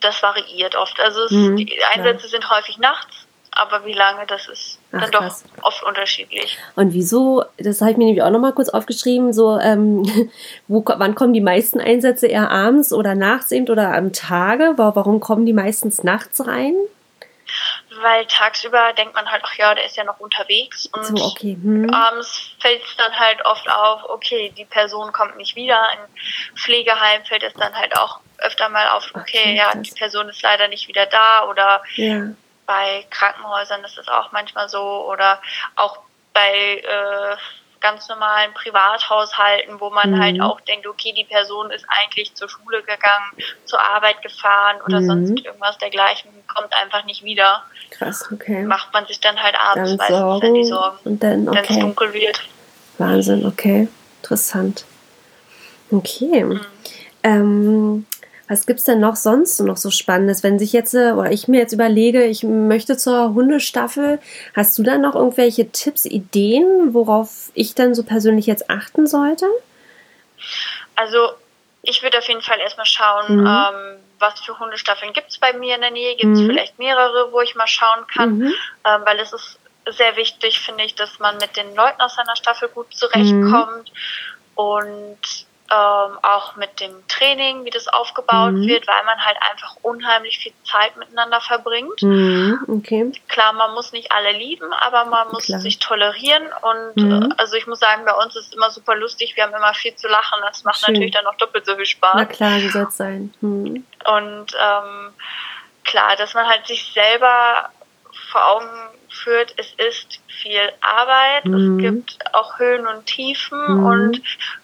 das variiert oft. Also es, mhm, die Einsätze klar. sind häufig nachts, aber wie lange, das ist Ach, dann krass. doch oft unterschiedlich. Und wieso, das habe ich mir nämlich auch nochmal kurz aufgeschrieben, so, ähm, wo, wann kommen die meisten Einsätze eher abends oder nachts eben oder am Tage? Warum kommen die meistens nachts rein? Weil tagsüber denkt man halt, ach ja, der ist ja noch unterwegs und so, okay. hm. abends fällt es dann halt oft auf, okay, die Person kommt nicht wieder. In Pflegeheim fällt es dann halt auch öfter mal auf, okay, okay ja, die Person ist leider nicht wieder da oder ja. bei Krankenhäusern ist es auch manchmal so oder auch bei äh, ganz normalen Privathaushalten, wo man halt mhm. halt auch denkt, okay, die Person ist eigentlich zur Schule gegangen, zur Arbeit gefahren oder mhm. sonst irgendwas dergleichen, kommt einfach nicht wieder. Krass, okay. Macht man sich dann halt abends meistens Sorgen, die Sorgen, und dann, okay. wenn es dunkel wird. Wahnsinn, okay. Interessant. Okay. Mhm. Ähm, was gibt es denn noch sonst noch so Spannendes? Wenn sich jetzt, äh, oder ich mir jetzt überlege, ich möchte zur Hundestaffel, hast du da noch irgendwelche Tipps, Ideen, worauf ich dann so persönlich jetzt achten sollte? Also, ich würde auf jeden Fall erstmal schauen, mhm. ähm, was für Hundestaffeln gibt es bei mir in der Nähe? Gibt es mhm. vielleicht mehrere, wo ich mal schauen kann? Mhm. Ähm, weil es ist sehr wichtig, finde ich, dass man mit den Leuten aus seiner Staffel gut zurechtkommt. Mhm. Und ähm, auch mit dem Training, wie das aufgebaut mhm. wird, weil man halt einfach unheimlich viel Zeit miteinander verbringt. Mhm. Okay. Klar, man muss nicht alle lieben, aber man muss Klar. sich tolerieren und mhm. äh, also ich muss sagen, bei uns ist es immer super lustig, wir haben immer viel zu lachen, das macht Schön. natürlich dann noch doppelt so viel Spaß. Na klar, wie soll es sein. Mhm. Und ähm, klar, dass man halt sich selber vor Augen führt, es ist viel Arbeit, mhm. es gibt auch Höhen und Tiefen mhm. und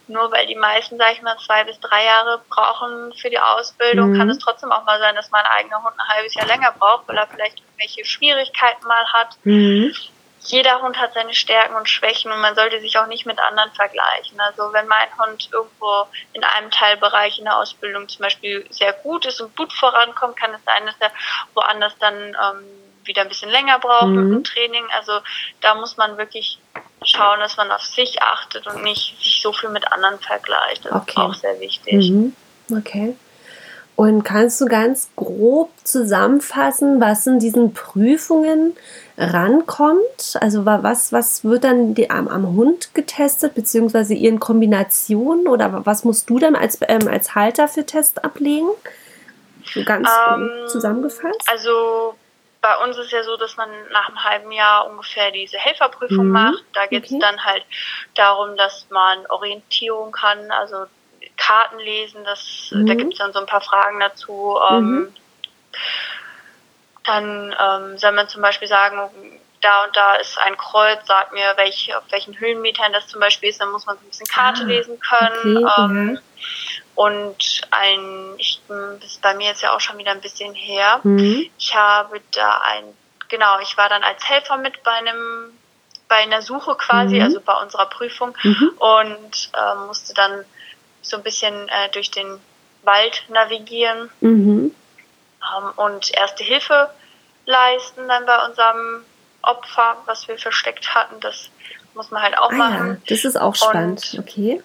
nur weil die meisten, sag ich mal, zwei bis drei Jahre brauchen für die Ausbildung, mhm. kann es trotzdem auch mal sein, dass mein eigener Hund ein halbes Jahr länger braucht, weil er vielleicht irgendwelche Schwierigkeiten mal hat. Mhm. Jeder Hund hat seine Stärken und Schwächen und man sollte sich auch nicht mit anderen vergleichen. Also wenn mein Hund irgendwo in einem Teilbereich in der Ausbildung zum Beispiel sehr gut ist und gut vorankommt, kann es sein, dass er woanders dann ähm, wieder ein bisschen länger braucht mhm. mit dem Training. Also da muss man wirklich schauen, dass man auf sich achtet und nicht sich so viel mit anderen vergleicht. Das okay. ist auch sehr wichtig. Mhm. Okay. Und kannst du ganz grob zusammenfassen, was in diesen Prüfungen rankommt? Also was, was wird dann die, am, am Hund getestet, beziehungsweise in Kombination? Oder was musst du dann als, ähm, als Halter für Test ablegen? So ganz ähm, zusammengefasst? Also bei uns ist ja so, dass man nach einem halben Jahr ungefähr diese Helferprüfung mhm. macht. Da geht es okay. dann halt darum, dass man Orientierung kann, also Karten lesen, das, mhm. da gibt es dann so ein paar Fragen dazu. Ähm, mhm. Dann ähm, soll man zum Beispiel sagen, da und da ist ein Kreuz, sagt mir, welch, auf welchen Höhenmetern das zum Beispiel ist, dann muss man so ein bisschen Karte ah, lesen können. Okay, ähm, und ein, ich, das ist bei mir jetzt ja auch schon wieder ein bisschen her. Mhm. Ich habe da ein, genau, ich war dann als Helfer mit bei einem, bei einer Suche quasi, mhm. also bei unserer Prüfung mhm. und äh, musste dann so ein bisschen äh, durch den Wald navigieren mhm. ähm, und erste Hilfe leisten dann bei unserem Opfer, was wir versteckt hatten. Das muss man halt auch ah, machen. Ja, das ist auch spannend. Und, okay.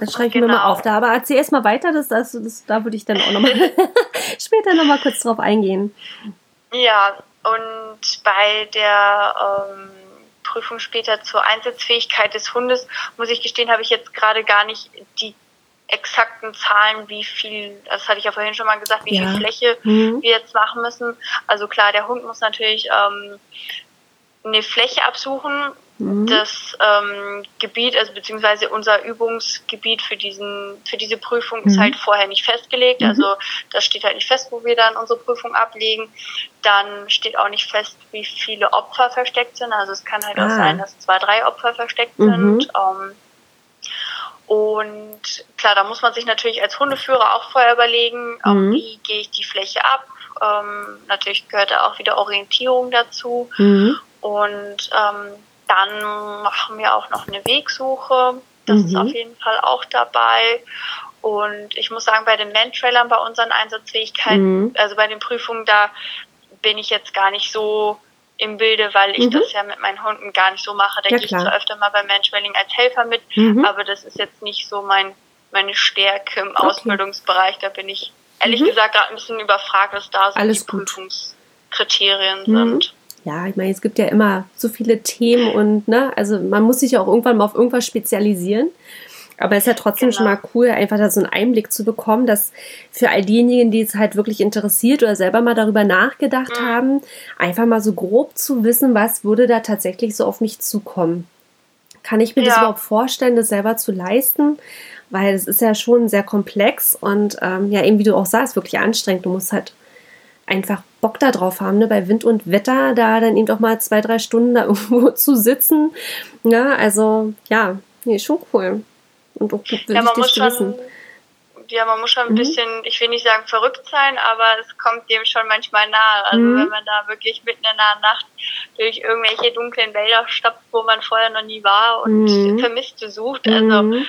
Das schreibe ich genau. mir mal genau. auf. Da, aber erzähl erst mal weiter, das, das, das, da würde ich dann auch nochmal später nochmal kurz drauf eingehen. Ja, und bei der ähm, Prüfung später zur Einsatzfähigkeit des Hundes, muss ich gestehen, habe ich jetzt gerade gar nicht die exakten Zahlen, wie viel, das hatte ich ja vorhin schon mal gesagt, wie ja. viel Fläche mhm. wir jetzt machen müssen. Also klar, der Hund muss natürlich ähm, eine Fläche absuchen. Mhm. Das ähm, Gebiet, also beziehungsweise unser Übungsgebiet für diesen, für diese Prüfung mhm. ist halt vorher nicht festgelegt. Mhm. Also das steht halt nicht fest, wo wir dann unsere Prüfung ablegen. Dann steht auch nicht fest, wie viele Opfer versteckt sind. Also es kann halt ah. auch sein, dass zwei, drei Opfer versteckt mhm. sind. Ähm, und klar, da muss man sich natürlich als Hundeführer auch vorher überlegen, ähm, mhm. wie gehe ich die Fläche ab. Ähm, natürlich gehört da auch wieder Orientierung dazu. Mhm. Und ähm, dann machen wir auch noch eine Wegsuche. Das mhm. ist auf jeden Fall auch dabei. Und ich muss sagen, bei den Man-Trailern, bei unseren Einsatzfähigkeiten, mhm. also bei den Prüfungen, da bin ich jetzt gar nicht so im Bilde, weil ich mhm. das ja mit meinen Hunden gar nicht so mache. Da ja, gehe ich zwar öfter mal beim Mantrailing als Helfer mit, mhm. aber das ist jetzt nicht so mein, meine Stärke im okay. Ausbildungsbereich. Da bin ich ehrlich mhm. gesagt gerade ein bisschen überfragt, was da so Alles die gut. Prüfungskriterien mhm. sind. Ja, ich meine, es gibt ja immer so viele Themen und ne, also man muss sich ja auch irgendwann mal auf irgendwas spezialisieren. Aber es ist ja trotzdem genau. schon mal cool, einfach da so einen Einblick zu bekommen, dass für all diejenigen, die es halt wirklich interessiert oder selber mal darüber nachgedacht mhm. haben, einfach mal so grob zu wissen, was würde da tatsächlich so auf mich zukommen. Kann ich mir ja. das überhaupt vorstellen, das selber zu leisten? Weil es ist ja schon sehr komplex und ähm, ja, eben wie du auch sagst, wirklich anstrengend. Du musst halt einfach Bock darauf haben, ne? bei Wind und Wetter, da dann eben doch mal zwei, drei Stunden da irgendwo zu sitzen. Ne? also ja, nee, schon cool. Und auch ja, man muss schon, ja, man muss schon ein mhm. bisschen, ich will nicht sagen verrückt sein, aber es kommt dem schon manchmal nahe. Also mhm. wenn man da wirklich mitten in der Nacht durch irgendwelche dunklen Wälder stapft, wo man vorher noch nie war und mhm. Vermisste sucht, also mhm.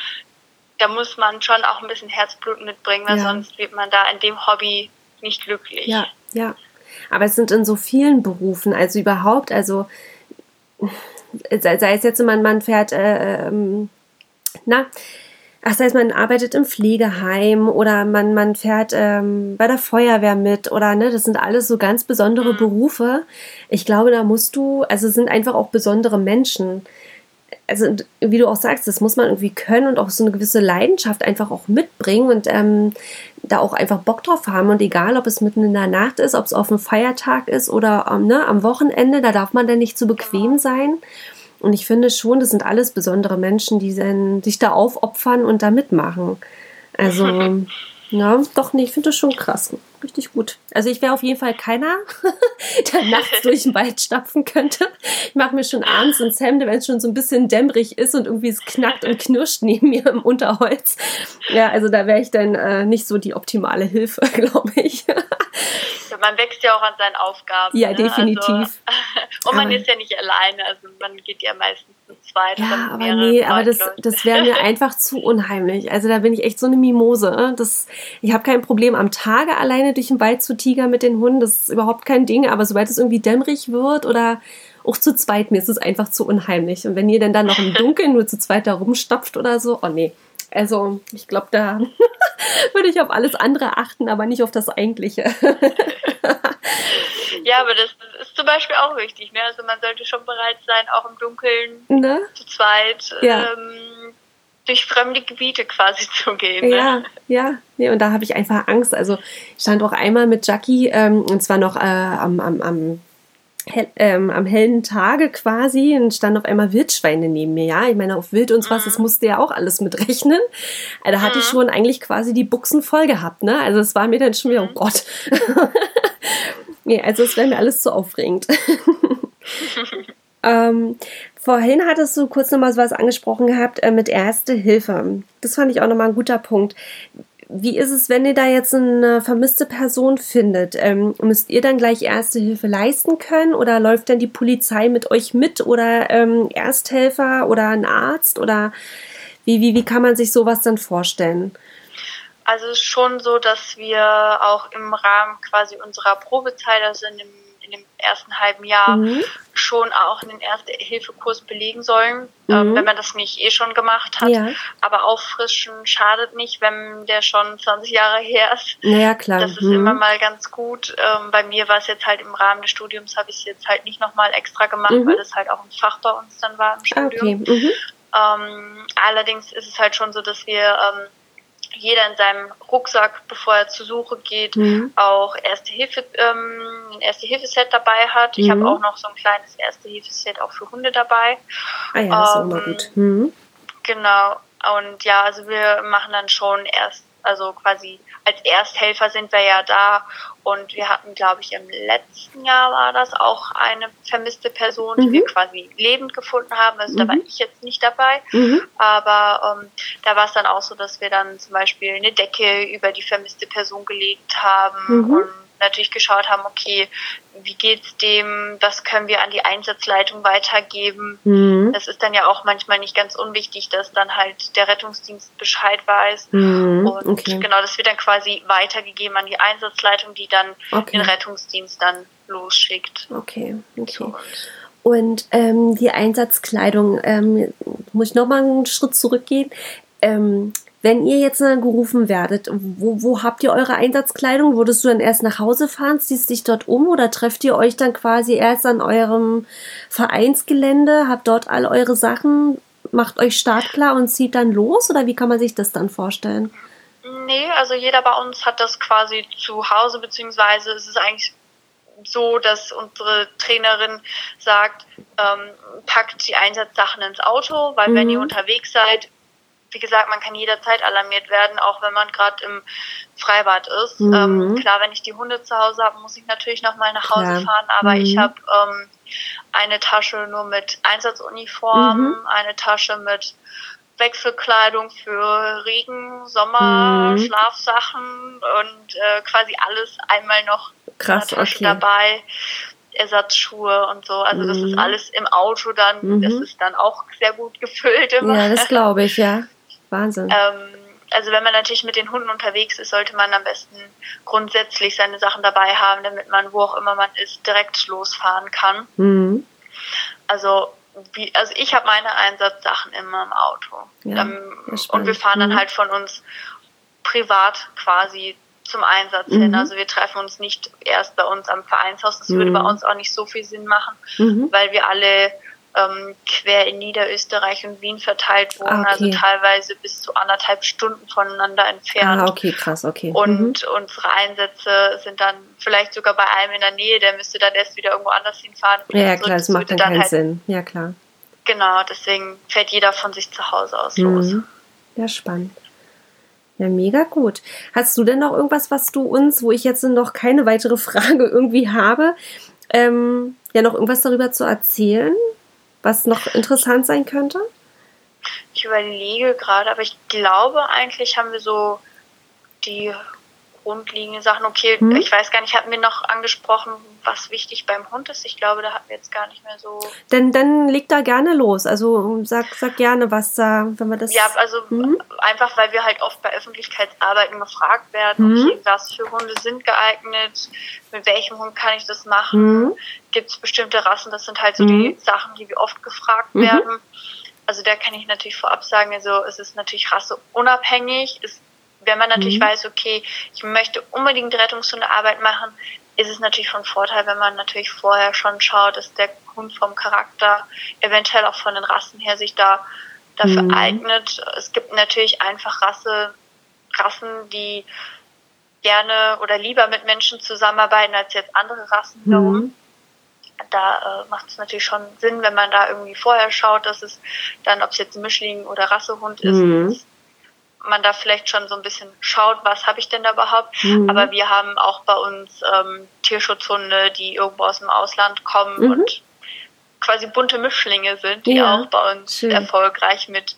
da muss man schon auch ein bisschen Herzblut mitbringen, weil ja. sonst wird man da in dem Hobby nicht glücklich. Ja, ja. Aber es sind in so vielen Berufen, also überhaupt, also sei es jetzt, man, man fährt, äh, ähm, na, ach, das heißt, man arbeitet im Pflegeheim oder man, man fährt ähm, bei der Feuerwehr mit oder ne, das sind alles so ganz besondere mhm. Berufe. Ich glaube, da musst du, also es sind einfach auch besondere Menschen. Also, wie du auch sagst, das muss man irgendwie können und auch so eine gewisse Leidenschaft einfach auch mitbringen und ähm, da auch einfach Bock drauf haben. Und egal, ob es mitten in der Nacht ist, ob es auf einem Feiertag ist oder ähm, ne, am Wochenende, da darf man dann nicht zu bequem sein. Und ich finde schon, das sind alles besondere Menschen, die dann sich da aufopfern und da mitmachen. Also, ja, doch, nee, ich finde das schon krass. Richtig gut. Also ich wäre auf jeden Fall keiner, der nachts durch den Wald stapfen könnte. Ich mache mir schon abends ins Hemd, wenn es schon so ein bisschen dämmerig ist und irgendwie es knackt und knirscht neben mir im Unterholz. Ja, also da wäre ich dann äh, nicht so die optimale Hilfe, glaube ich man wächst ja auch an seinen Aufgaben. Ja, ne? definitiv. Also, und man aber, ist ja nicht alleine, also man geht ja meistens zu zweit. Ja, aber nee, aber das, das wäre mir einfach zu unheimlich. Also da bin ich echt so eine Mimose. Das, ich habe kein Problem, am Tage alleine durch den Wald zu tigern mit den Hunden, das ist überhaupt kein Ding, aber sobald es irgendwie dämmerig wird oder auch zu zweit, mir ist es einfach zu unheimlich. Und wenn ihr denn dann noch im Dunkeln nur zu zweit da rumstapft oder so, oh nee. Also, ich glaube, da würde ich auf alles andere achten, aber nicht auf das Eigentliche. Ja, aber das ist zum Beispiel auch wichtig. Ne? Also, man sollte schon bereit sein, auch im Dunkeln ne? zu zweit ja. ähm, durch fremde Gebiete quasi zu gehen. Ne? Ja, ja. Nee, und da habe ich einfach Angst. Also, ich stand auch einmal mit Jackie, ähm, und zwar noch äh, am, am, am hell, ähm, am hellen Tage quasi und stand auf einmal Wildschweine neben mir, ja. Ich meine, auf Wild und was, das musste ja auch alles mitrechnen. Also, da hatte ich schon eigentlich quasi die Buchsen voll gehabt, ne? Also es war mir dann schon wieder, oh Gott. nee, also es wäre mir alles zu aufregend. ähm, vorhin hattest du kurz nochmal was angesprochen gehabt äh, mit Erste Hilfe. Das fand ich auch nochmal ein guter Punkt. Wie ist es, wenn ihr da jetzt eine vermisste Person findet? Ähm, müsst ihr dann gleich Erste Hilfe leisten können oder läuft dann die Polizei mit euch mit oder ähm, Ersthelfer oder ein Arzt oder wie, wie, wie kann man sich sowas dann vorstellen? Also es ist schon so, dass wir auch im Rahmen quasi unserer Probezeit, also in dem in dem ersten halben Jahr mhm. schon auch einen Erste-Hilfe-Kurs belegen sollen, ähm, mhm. ähm, wenn man das nicht eh schon gemacht hat. Ja. Aber auffrischen schadet nicht, wenn der schon 20 Jahre her ist. Ja, klar. Das ist mhm. immer mal ganz gut. Ähm, bei mir war es jetzt halt im Rahmen des Studiums, habe ich es jetzt halt nicht nochmal extra gemacht, mhm. weil das halt auch ein Fach bei uns dann war im Studium. Okay. Mhm. Ähm, allerdings ist es halt schon so, dass wir ähm, jeder in seinem Rucksack, bevor er zur Suche geht, mhm. auch Erste Hilfe, ähm, ein Erste Hilfe Set dabei hat. Mhm. Ich habe auch noch so ein kleines Erste Hilfe Set auch für Hunde dabei. Ah ja, ähm, ist auch mal gut. Mhm. Genau. Und ja, also wir machen dann schon erst, also quasi als Ersthelfer sind wir ja da und wir hatten, glaube ich, im letzten Jahr war das auch eine vermisste Person, die mhm. wir quasi lebend gefunden haben. Also mhm. da war mhm. ich jetzt nicht dabei, mhm. aber ähm, da war es dann auch so, dass wir dann zum Beispiel eine Decke über die vermisste Person gelegt haben mhm. und natürlich geschaut haben, okay, wie geht's dem, was können wir an die Einsatzleitung weitergeben. Mhm. Das ist dann ja auch manchmal nicht ganz unwichtig, dass dann halt der Rettungsdienst Bescheid weiß. Mhm. Und okay. genau, das wird dann quasi weitergegeben an die Einsatzleitung, die dann okay. den Rettungsdienst dann losschickt. Okay, okay. So. Und ähm, die Einsatzkleidung, ähm, muss ich nochmal einen Schritt zurückgehen. Ähm, wenn ihr jetzt gerufen werdet, wo, wo habt ihr eure Einsatzkleidung? Würdest du dann erst nach Hause fahren, ziehst dich dort um oder trefft ihr euch dann quasi erst an eurem Vereinsgelände, habt dort all eure Sachen, macht euch startklar und zieht dann los? Oder wie kann man sich das dann vorstellen? Nee, also jeder bei uns hat das quasi zu Hause, beziehungsweise es ist eigentlich so, dass unsere Trainerin sagt, ähm, packt die Einsatzsachen ins Auto, weil mhm. wenn ihr unterwegs seid, wie gesagt, man kann jederzeit alarmiert werden, auch wenn man gerade im Freibad ist. Mhm. Ähm, klar, wenn ich die Hunde zu Hause habe, muss ich natürlich nochmal nach Hause klar. fahren, aber mhm. ich habe ähm, eine Tasche nur mit Einsatzuniform, mhm. eine Tasche mit Wechselkleidung für Regen, Sommer, mhm. Schlafsachen und äh, quasi alles einmal noch Krass, okay. dabei. Ersatzschuhe und so. Also das ist mhm. alles im Auto dann. Mhm. Das ist dann auch sehr gut gefüllt immer. Ja, das glaube ich, ja. Wahnsinn. Ähm, also wenn man natürlich mit den Hunden unterwegs ist, sollte man am besten grundsätzlich seine Sachen dabei haben, damit man, wo auch immer man ist, direkt losfahren kann. Mhm. Also wie, also ich habe meine Einsatzsachen immer im Auto. Ja, ähm, und wir fahren dann mhm. halt von uns privat quasi zum Einsatz mhm. hin. Also wir treffen uns nicht erst bei uns am Vereinshaus. Das mhm. würde bei uns auch nicht so viel Sinn machen, mhm. weil wir alle ähm, quer in Niederösterreich und Wien verteilt wohnen, ah, also okay. also teilweise bis zu anderthalb Stunden voneinander entfernt. Ah, okay, krass, okay. Und mhm. unsere Einsätze sind dann vielleicht sogar bei einem in der Nähe, der müsste dann erst wieder irgendwo anders hinfahren. Ja, also, klar, das, das macht dann keinen halt, Sinn. Ja, klar. Genau, deswegen fährt jeder von sich zu Hause aus mhm. los. Ja, spannend. Ja, mega gut. Hast du denn noch irgendwas, was du uns, wo ich jetzt noch keine weitere Frage irgendwie habe, ähm, ja, noch irgendwas darüber zu erzählen? Was noch interessant sein könnte? Ich überlege gerade, aber ich glaube eigentlich haben wir so die grundlegenden Sachen. Okay, hm. ich weiß gar nicht, hatten wir noch angesprochen, was wichtig beim Hund ist? Ich glaube, da hatten wir jetzt gar nicht mehr so. Dann, dann leg da gerne los. Also sag, sag gerne, was da, wenn wir das. Ja, also hm? einfach, weil wir halt oft bei Öffentlichkeitsarbeiten gefragt werden, hm? okay, was für Hunde sind geeignet, mit welchem Hund kann ich das machen? Hm? Gibt es bestimmte Rassen? Das sind halt so die hm? Sachen, die wir oft gefragt mhm. werden. Also da kann ich natürlich vorab sagen, also es ist natürlich rasseunabhängig. Es wenn man natürlich mhm. weiß, okay, ich möchte unbedingt Rettungshundearbeit machen, ist es natürlich von Vorteil, wenn man natürlich vorher schon schaut, dass der Hund vom Charakter, eventuell auch von den Rassen her, sich da dafür mhm. eignet. Es gibt natürlich einfach Rasse, Rassen, die gerne oder lieber mit Menschen zusammenarbeiten als jetzt andere Rassen. Mhm. da äh, macht es natürlich schon Sinn, wenn man da irgendwie vorher schaut, dass es dann, ob es jetzt Mischling oder Rassehund ist, Mhm. Man da vielleicht schon so ein bisschen schaut, was habe ich denn da überhaupt. Mhm. Aber wir haben auch bei uns ähm, Tierschutzhunde, die irgendwo aus dem Ausland kommen Mhm. und quasi bunte Mischlinge sind, die Ja, auch bei uns schön. erfolgreich mit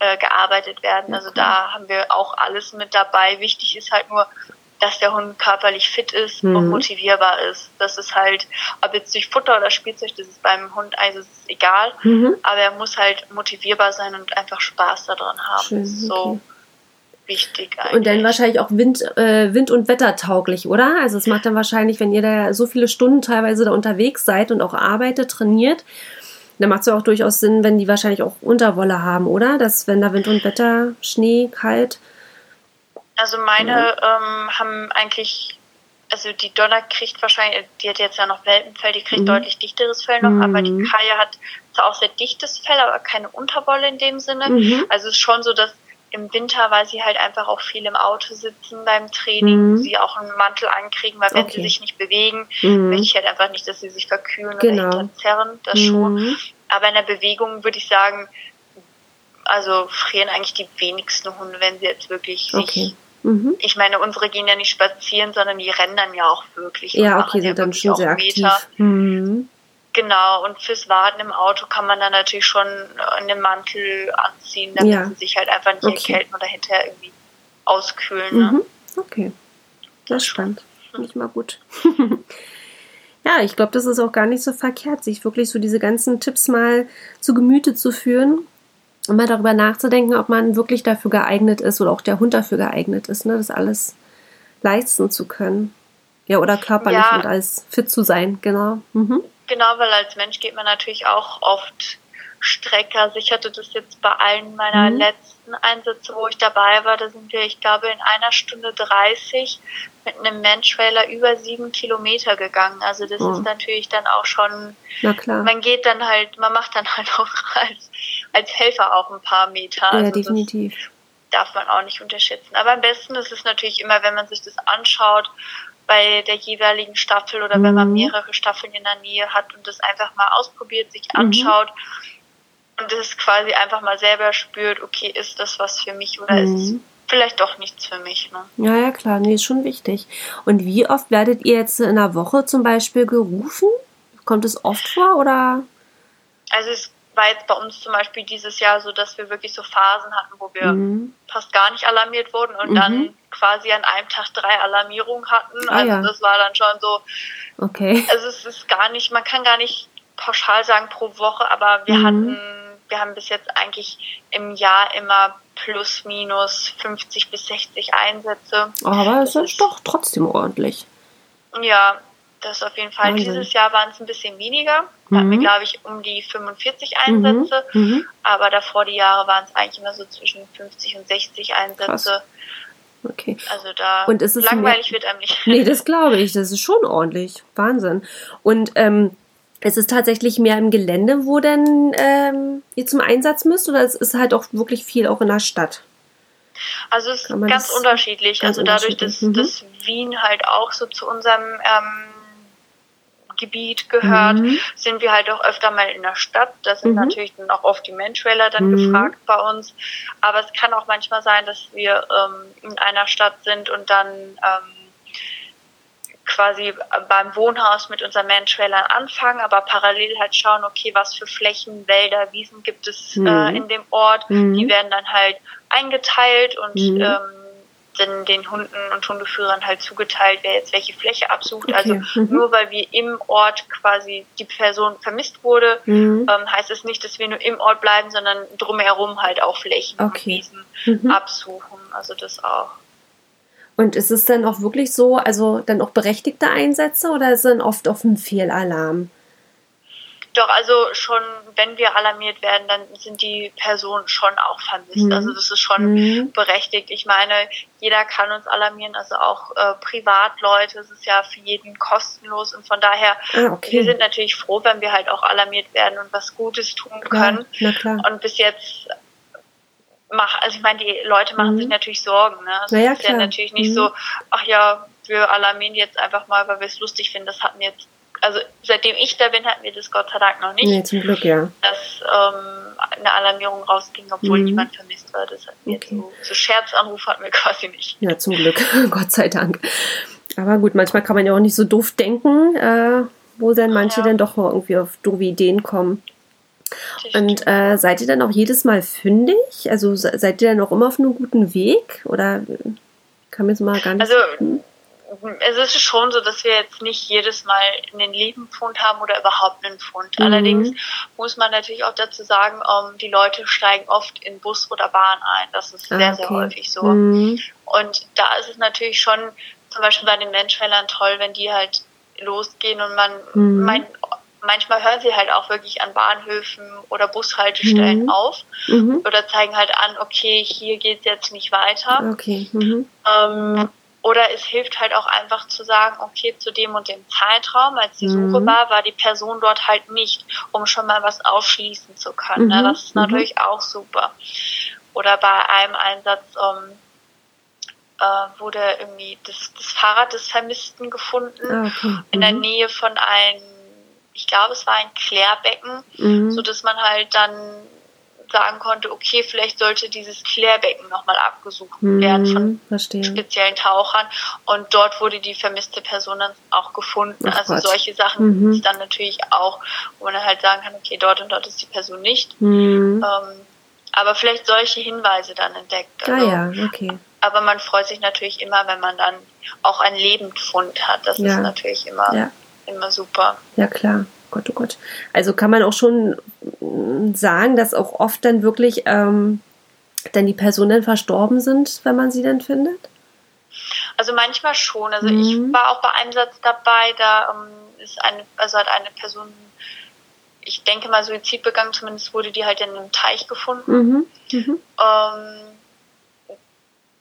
äh, gearbeitet werden. Also da haben wir auch alles mit dabei. Wichtig ist halt nur, dass der Hund körperlich fit ist Mhm. und motivierbar ist. Das ist halt, ob jetzt durch Futter oder Spielzeug, das ist beim Hund, also es ist egal. Mhm. Aber er muss halt motivierbar sein und einfach Spaß daran haben. Schön, ist so okay. Wichtig eigentlich. Und dann wahrscheinlich auch Wind, äh, Wind- und Wettertauglich, oder? Also es macht dann wahrscheinlich, wenn ihr da so viele Stunden teilweise da unterwegs seid und auch arbeitet, trainiert, dann macht es ja auch durchaus Sinn, wenn die wahrscheinlich auch Unterwolle haben, oder? Dass wenn da Wind und Wetter, Schnee, kalt. Also meine ähm, haben eigentlich, also die Donna kriegt wahrscheinlich, die hat jetzt ja noch Welpenfell, die kriegt Mhm. deutlich dichteres Fell noch, Mhm. aber die Kaya hat zwar auch sehr dichtes Fell, aber keine Unterwolle in dem Sinne. Mhm. Also es ist schon so, dass im Winter, weil sie halt einfach auch viel im Auto sitzen beim Training, Mhm. sie auch einen Mantel ankriegen, weil wenn Okay. sie sich nicht bewegen, Mhm. möchte ich halt einfach nicht, dass sie sich verkühlen Genau. oder hinterzerren, das schon. Mhm. Aber in der Bewegung würde ich sagen, also frieren eigentlich die wenigsten Hunde, wenn sie jetzt wirklich sich Okay. Mhm. ich meine, unsere gehen ja nicht spazieren, sondern die rennen dann ja auch wirklich. Ja, okay, sind dann schon sehr aktiv. Meter. Mhm. Genau, und fürs Warten im Auto kann man dann natürlich schon einen Mantel anziehen, damit Ja. sie sich halt einfach nicht Okay. erkälten oder hinterher irgendwie auskühlen. Ne? Mhm. Okay. Das ist spannend. Finde ich mal gut. ja, ich glaube, das ist auch gar nicht so verkehrt, sich wirklich so diese ganzen Tipps mal zu Gemüte zu führen und mal darüber nachzudenken, ob man wirklich dafür geeignet ist oder auch der Hund dafür geeignet ist, ne, das alles leisten zu können. Ja, oder körperlich Ja. und alles fit zu sein, genau. Mhm. Genau, weil als Mensch geht man natürlich auch oft Strecke. Also ich hatte das jetzt bei allen meiner Mhm. letzten Einsätze, wo ich dabei war, da sind wir, ich glaube, in einer Stunde 30 mit einem Menschwähler über sieben Kilometer gegangen. Also das Oh. ist natürlich dann auch schon Na klar. man geht dann halt, man macht dann halt auch als, als Helfer auch ein paar Meter. Also ja, definitiv. Das darf man auch nicht unterschätzen. Aber am besten ist es natürlich immer, wenn man sich das anschaut bei der jeweiligen Staffel oder wenn man Mhm. mehrere Staffeln in der Nähe hat und das einfach mal ausprobiert, sich Mhm. anschaut und das quasi einfach mal selber spürt, okay, ist das was für mich oder ist es Mhm. vielleicht doch nichts für mich. Ne? Ja, ja, klar, nee, ist schon wichtig. Und wie oft werdet ihr jetzt in einer Woche zum Beispiel gerufen? Kommt es oft vor oder? Also es war jetzt bei uns zum Beispiel dieses Jahr so, dass wir wirklich so Phasen hatten, wo wir Mhm. fast gar nicht alarmiert wurden und Mhm. dann quasi an einem Tag drei Alarmierungen hatten. Ah, also ja. das war dann schon so, Okay. also es ist gar nicht, man kann gar nicht pauschal sagen pro Woche, aber wir Mhm. hatten, wir haben bis jetzt eigentlich im Jahr immer plus minus 50 bis 60 Einsätze. Aber es ist- doch trotzdem ordentlich. Ja, das auf jeden Fall. Wahnsinn. Dieses Jahr waren es ein bisschen weniger. Da hatten wir, Mhm. glaube ich, um die 45 Einsätze. Mhm. Mhm. Aber davor die Jahre waren es eigentlich immer so zwischen 50 und 60 Einsätze. Okay. Also da Und ist es langweilig mehr- wird einem nicht. Nee, das glaube ich. Das ist schon ordentlich. Wahnsinn. Und ähm, es ist tatsächlich mehr im Gelände, wo denn ähm, ihr zum Einsatz müsst, oder es ist halt auch wirklich viel auch in der Stadt? Also es ist ganz unterschiedlich. ganz also dadurch, dass, unterschiedlich, mhm. dass Wien halt auch so zu unserem ähm, Gebiet gehört, Mhm. sind wir halt auch öfter mal in der Stadt. Da sind Mhm. natürlich dann auch oft die Menschwähler dann Mhm. gefragt bei uns. Aber es kann auch manchmal sein, dass wir ähm, in einer Stadt sind und dann ähm, quasi beim Wohnhaus mit unseren Menschwählern anfangen, aber parallel halt schauen, okay, was für Flächen, Wälder, Wiesen gibt es Mhm. äh, in dem Ort. Mhm. Die werden dann halt eingeteilt und Mhm. ähm, den, den Hunden und Hundeführern halt zugeteilt, wer jetzt welche Fläche absucht. Okay. Also Mhm. nur weil wir im Ort quasi die Person vermisst wurde, Mhm. ähm, heißt es nicht, dass wir nur im Ort bleiben, sondern drumherum halt auch Flächen und Okay. Wiesen Mhm. absuchen. Also das auch. Und ist es dann auch wirklich so, also dann auch berechtigte Einsätze oder ist es dann oft auf ein Fehlalarm? Doch, also schon, wenn wir alarmiert werden, dann sind die Personen schon auch vermisst. Mhm. Also das ist schon Mhm. berechtigt. Ich meine, jeder kann uns alarmieren, also auch äh, Privatleute. Es ist ja für jeden kostenlos und von daher, Ah, wir okay. sind natürlich froh, wenn wir halt auch alarmiert werden und was Gutes tun können. Klar. Und bis jetzt mach, also ich meine, die Leute machen Mhm. sich natürlich Sorgen. Ne? Also Na ja, es ist ja klar. natürlich nicht Mhm. so, ach ja, wir alarmieren jetzt einfach mal, weil wir es lustig finden. Das hatten wir jetzt also seitdem ich da bin, hatten wir das Gott sei Dank noch nicht. Nee, zum Glück, ja. Dass ähm, eine Alarmierung rausging, obwohl Mhm. niemand vermisst war. Das hatten wir Okay. so, so Scherzanruf hatten wir quasi nicht. Ja, zum Glück. Gott sei Dank. Aber gut, manchmal kann man ja auch nicht so doof denken, äh, wo dann manche Ja. dann doch irgendwie auf doofe Ideen kommen. Und äh, seid ihr dann auch jedes Mal fündig? Also se- seid ihr dann auch immer auf einem guten Weg? Oder äh, kann mir jetzt mal gar nicht. Also Hm? Es ist schon so, dass wir jetzt nicht jedes Mal einen lieben Pfund haben oder überhaupt einen Pfund. Mhm. Allerdings muss man natürlich auch dazu sagen, ähm, die Leute steigen oft in Bus oder Bahn ein. Das ist Ah, sehr, sehr okay. häufig so. Mhm. Und da ist es natürlich schon zum Beispiel bei den Menschwellern toll, wenn die halt losgehen und man, Mhm. mein, manchmal hören sie halt auch wirklich an Bahnhöfen oder Bushaltestellen Mhm. auf Mhm. oder zeigen halt an, okay, hier geht's jetzt nicht weiter. Okay. Mhm. Ähm, oder es hilft halt auch einfach zu sagen, okay, zu dem und dem Zeitraum, als die Mhm. Suche war, war die Person dort halt nicht, um schon mal was aufschließen zu können. Mhm. Ne? Das ist Mhm. natürlich auch super. Oder bei einem Einsatz ähm, äh, wurde irgendwie das, das Fahrrad des Vermissten gefunden Ah, okay. in der Mhm. Nähe von einem, ich glaube, es war ein Klärbecken, Mhm. so dass man halt dann sagen konnte, okay, vielleicht sollte dieses Klärbecken nochmal abgesucht werden von Mhm. Verstehe. speziellen Tauchern und dort wurde die vermisste Person dann auch gefunden. Ach also Gott. solche Sachen Mhm. gibt es dann natürlich auch, wo man dann halt sagen kann, okay, dort und dort ist die Person nicht. Mhm. Ähm, aber vielleicht solche Hinweise dann entdeckt. Ah Also, ja, okay. Aber man freut sich natürlich immer, wenn man dann auch ein Lebendfund hat. Das Ja. ist natürlich immer, Ja. immer super. Ja, klar. Gott, oh Gott. Also kann man auch schon mm, sagen, dass auch oft dann wirklich ähm, dann die Personen verstorben sind, wenn man sie dann findet? Also manchmal schon. Also Mhm. ich war auch bei einem Satz dabei, da ähm, ist eine, also hat eine Person, ich denke mal Suizid begangen, zumindest wurde die halt in einem Teich gefunden. Mhm. Mhm. Ähm,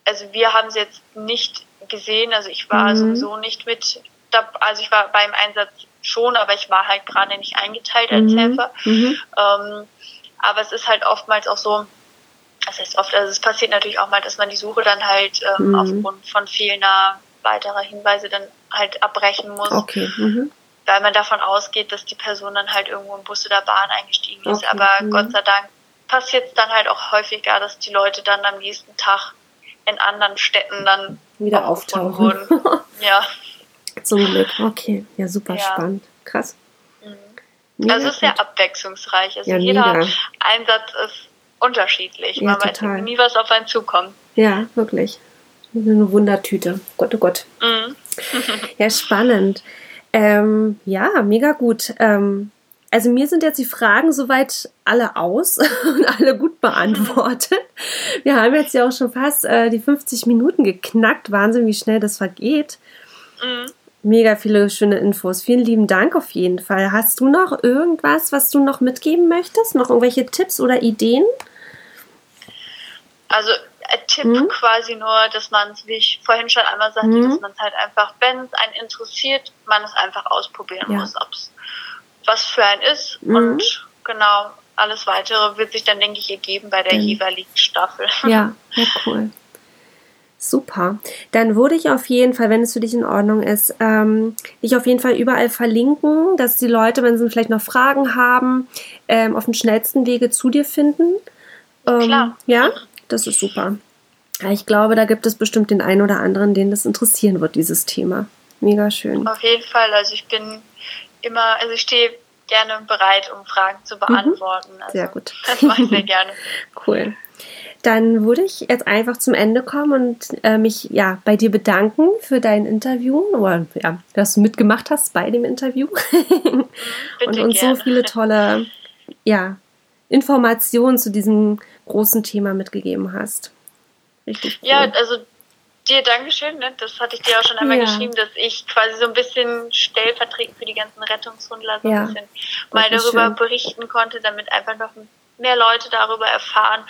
also wir haben sie jetzt nicht gesehen, also ich war Mhm. sowieso nicht mit, dab- also ich war beim Einsatz schon, aber ich war halt gerade nicht eingeteilt als Mhm. Helfer. Mhm. Ähm, aber es ist halt oftmals auch so, das heißt oft, also es passiert natürlich auch mal, dass man die Suche dann halt ähm, Mhm. aufgrund von fehlender weiterer Hinweise dann halt abbrechen muss, Okay. Mhm. weil man davon ausgeht, dass die Person dann halt irgendwo im Bus oder Bahn eingestiegen ist. Okay, Aber mhm. Gott sei Dank passiert es dann halt auch häufiger, dass die Leute dann am nächsten Tag in anderen Städten dann Wieder auftauchen. wurden. Ja. Zum Glück. Okay. Ja, super Ja. spannend. Krass. Mhm. Mega Also es ist sehr abwechslungsreich. Also Ja, jeder mega. Einsatz ist unterschiedlich. Ja, Man weiß total. irgendwie nie, was auf einen zukommt. Ja, wirklich. Eine Wundertüte. Gott, oh Gott. Mhm. Ja, spannend. Ähm, ja, mega gut. Ähm, also mir sind jetzt die Fragen soweit alle aus und alle gut beantwortet. Wir haben jetzt ja auch schon fast äh, die 50 Minuten geknackt. Wahnsinn, wie schnell das vergeht. Mhm. Mega viele schöne Infos. Vielen lieben Dank auf jeden Fall. Hast du noch irgendwas, was du noch mitgeben möchtest? Noch irgendwelche Tipps oder Ideen? Also ein Tipp Mhm. quasi nur, dass man es, wie ich vorhin schon einmal sagte, Mhm. dass man es halt einfach, wenn es einen interessiert, man es einfach ausprobieren Ja. muss, ob es was für einen ist. Mhm. Und genau, alles weitere wird sich dann, denke ich, ergeben bei der Dann- jeweiligen Staffel. Ja, ja, cool. Super. Dann würde ich auf jeden Fall, wenn es für dich in Ordnung ist, ähm, dich auf jeden Fall überall verlinken, dass die Leute, wenn sie vielleicht noch Fragen haben, ähm, auf dem schnellsten Wege zu dir finden. Ähm, Klar. Ja, das ist super. Ja, Ich glaube, da gibt es bestimmt den einen oder anderen, den das interessieren wird, dieses Thema. Mega schön. Auf jeden Fall, also ich bin immer, also ich stehe gerne bereit, um Fragen zu beantworten. Also Mhm. Sehr gut. Das mache ich sehr gerne. Cool. Dann würde ich jetzt einfach zum Ende kommen und äh, mich ja bei dir bedanken für dein Interview oder ja, dass du mitgemacht hast bei dem Interview und uns gerne. so viele tolle ja, Informationen zu diesem großen Thema mitgegeben hast. Richtig cool. Ja, also dir Dankeschön. Ne? Das hatte ich dir auch schon einmal Ja. geschrieben, dass ich quasi so ein bisschen stellvertretend für die ganzen Rettungshundler so Ja. ein bisschen mal darüber schön. berichten konnte, damit einfach noch mehr Leute darüber erfahren,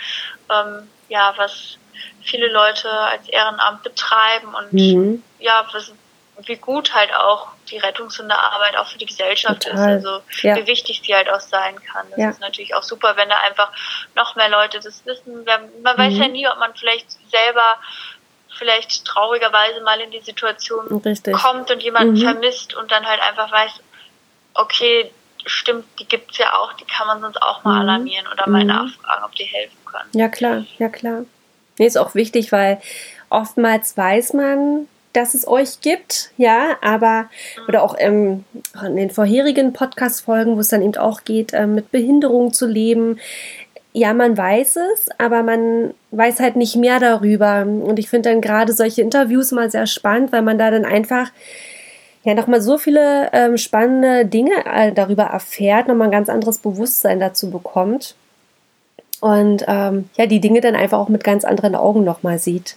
ähm, ja, was viele Leute als Ehrenamt betreiben und Mhm. ja, was, wie gut halt auch die Rettungshundearbeit auch für die Gesellschaft Total. ist. Also Ja. wie wichtig sie halt auch sein kann. Das Ja. ist natürlich auch super, wenn da einfach noch mehr Leute das wissen. Man weiß Mhm. ja nie, ob man vielleicht selber vielleicht traurigerweise mal in die Situation Richtig. kommt und jemanden Mhm. vermisst und dann halt einfach weiß, okay, stimmt, die gibt es ja auch, die kann man sonst auch mal mhm. alarmieren oder mal mhm. nachfragen, ob die helfen können. Ja, klar, ja, klar. Nee, ist auch wichtig, weil oftmals weiß man, dass es euch gibt, ja, aber, mhm. oder auch ähm, in den vorherigen Podcast-Folgen, wo es dann eben auch geht, äh, mit Behinderung zu leben. Ja, man weiß es, aber man weiß halt nicht mehr darüber. Und ich finde dann gerade solche Interviews mal sehr spannend, weil man da dann einfach ja nochmal so viele ähm, spannende Dinge äh, darüber erfährt, nochmal ein ganz anderes Bewusstsein dazu bekommt. Und ähm, ja, die Dinge dann einfach auch mit ganz anderen Augen nochmal sieht.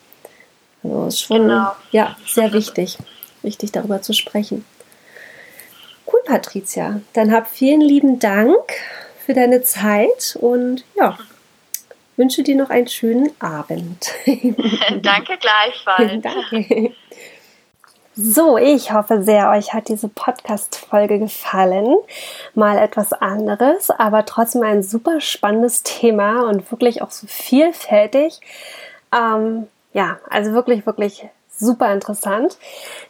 Also ist schon genau. ja, sehr wichtig, wichtig darüber zu sprechen. Cool, Patricia. Dann hab vielen lieben Dank für deine Zeit und ja, wünsche dir noch einen schönen Abend. Danke gleichfalls. Danke. So, ich hoffe sehr, euch hat diese Podcast-Folge gefallen. Mal etwas anderes, aber trotzdem ein super spannendes Thema und wirklich auch so vielfältig. Ähm, ja, also wirklich, wirklich super interessant.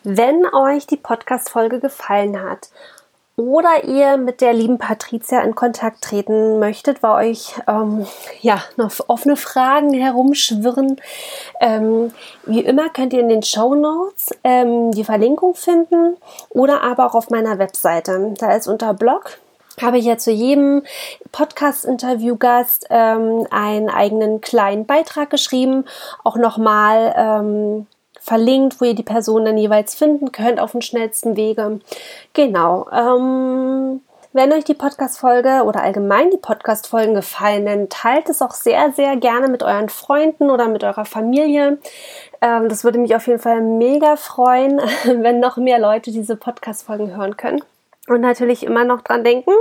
Wenn euch die Podcast-Folge gefallen hat oder ihr mit der lieben Patricia in Kontakt treten möchtet, weil euch ähm, ja noch offene Fragen herumschwirren, ähm, wie immer könnt ihr in den Show Notes ähm, die Verlinkung finden oder aber auch auf meiner Webseite. Da ist unter Blog habe ich ja zu jedem Podcast-Interview-Gast ähm, einen eigenen kleinen Beitrag geschrieben, auch nochmal ähm, verlinkt, wo ihr die Person dann jeweils finden könnt auf dem schnellsten Wege. Genau. Ähm, wenn euch die Podcast-Folge oder allgemein die Podcast-Folgen gefallen, dann teilt es auch sehr, sehr gerne mit euren Freunden oder mit eurer Familie. Ähm, das würde mich auf jeden Fall mega freuen, wenn noch mehr Leute diese Podcast-Folgen hören können. Und natürlich immer noch dran denken,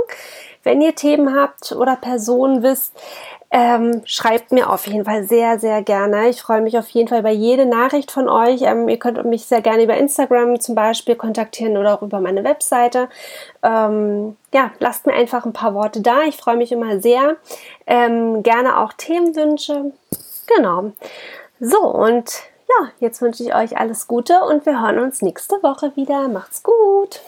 wenn ihr Themen habt oder Personen wisst, ähm, schreibt mir auf jeden Fall sehr, sehr gerne. Ich freue mich auf jeden Fall über jede Nachricht von euch. Ähm, ihr könnt mich sehr gerne über Instagram zum Beispiel kontaktieren oder auch über meine Webseite. Ähm, ja, lasst mir einfach ein paar Worte da. Ich freue mich immer sehr. Ähm, gerne auch Themenwünsche. Genau. So, und ja, jetzt wünsche ich euch alles Gute und wir hören uns nächste Woche wieder. Macht's gut!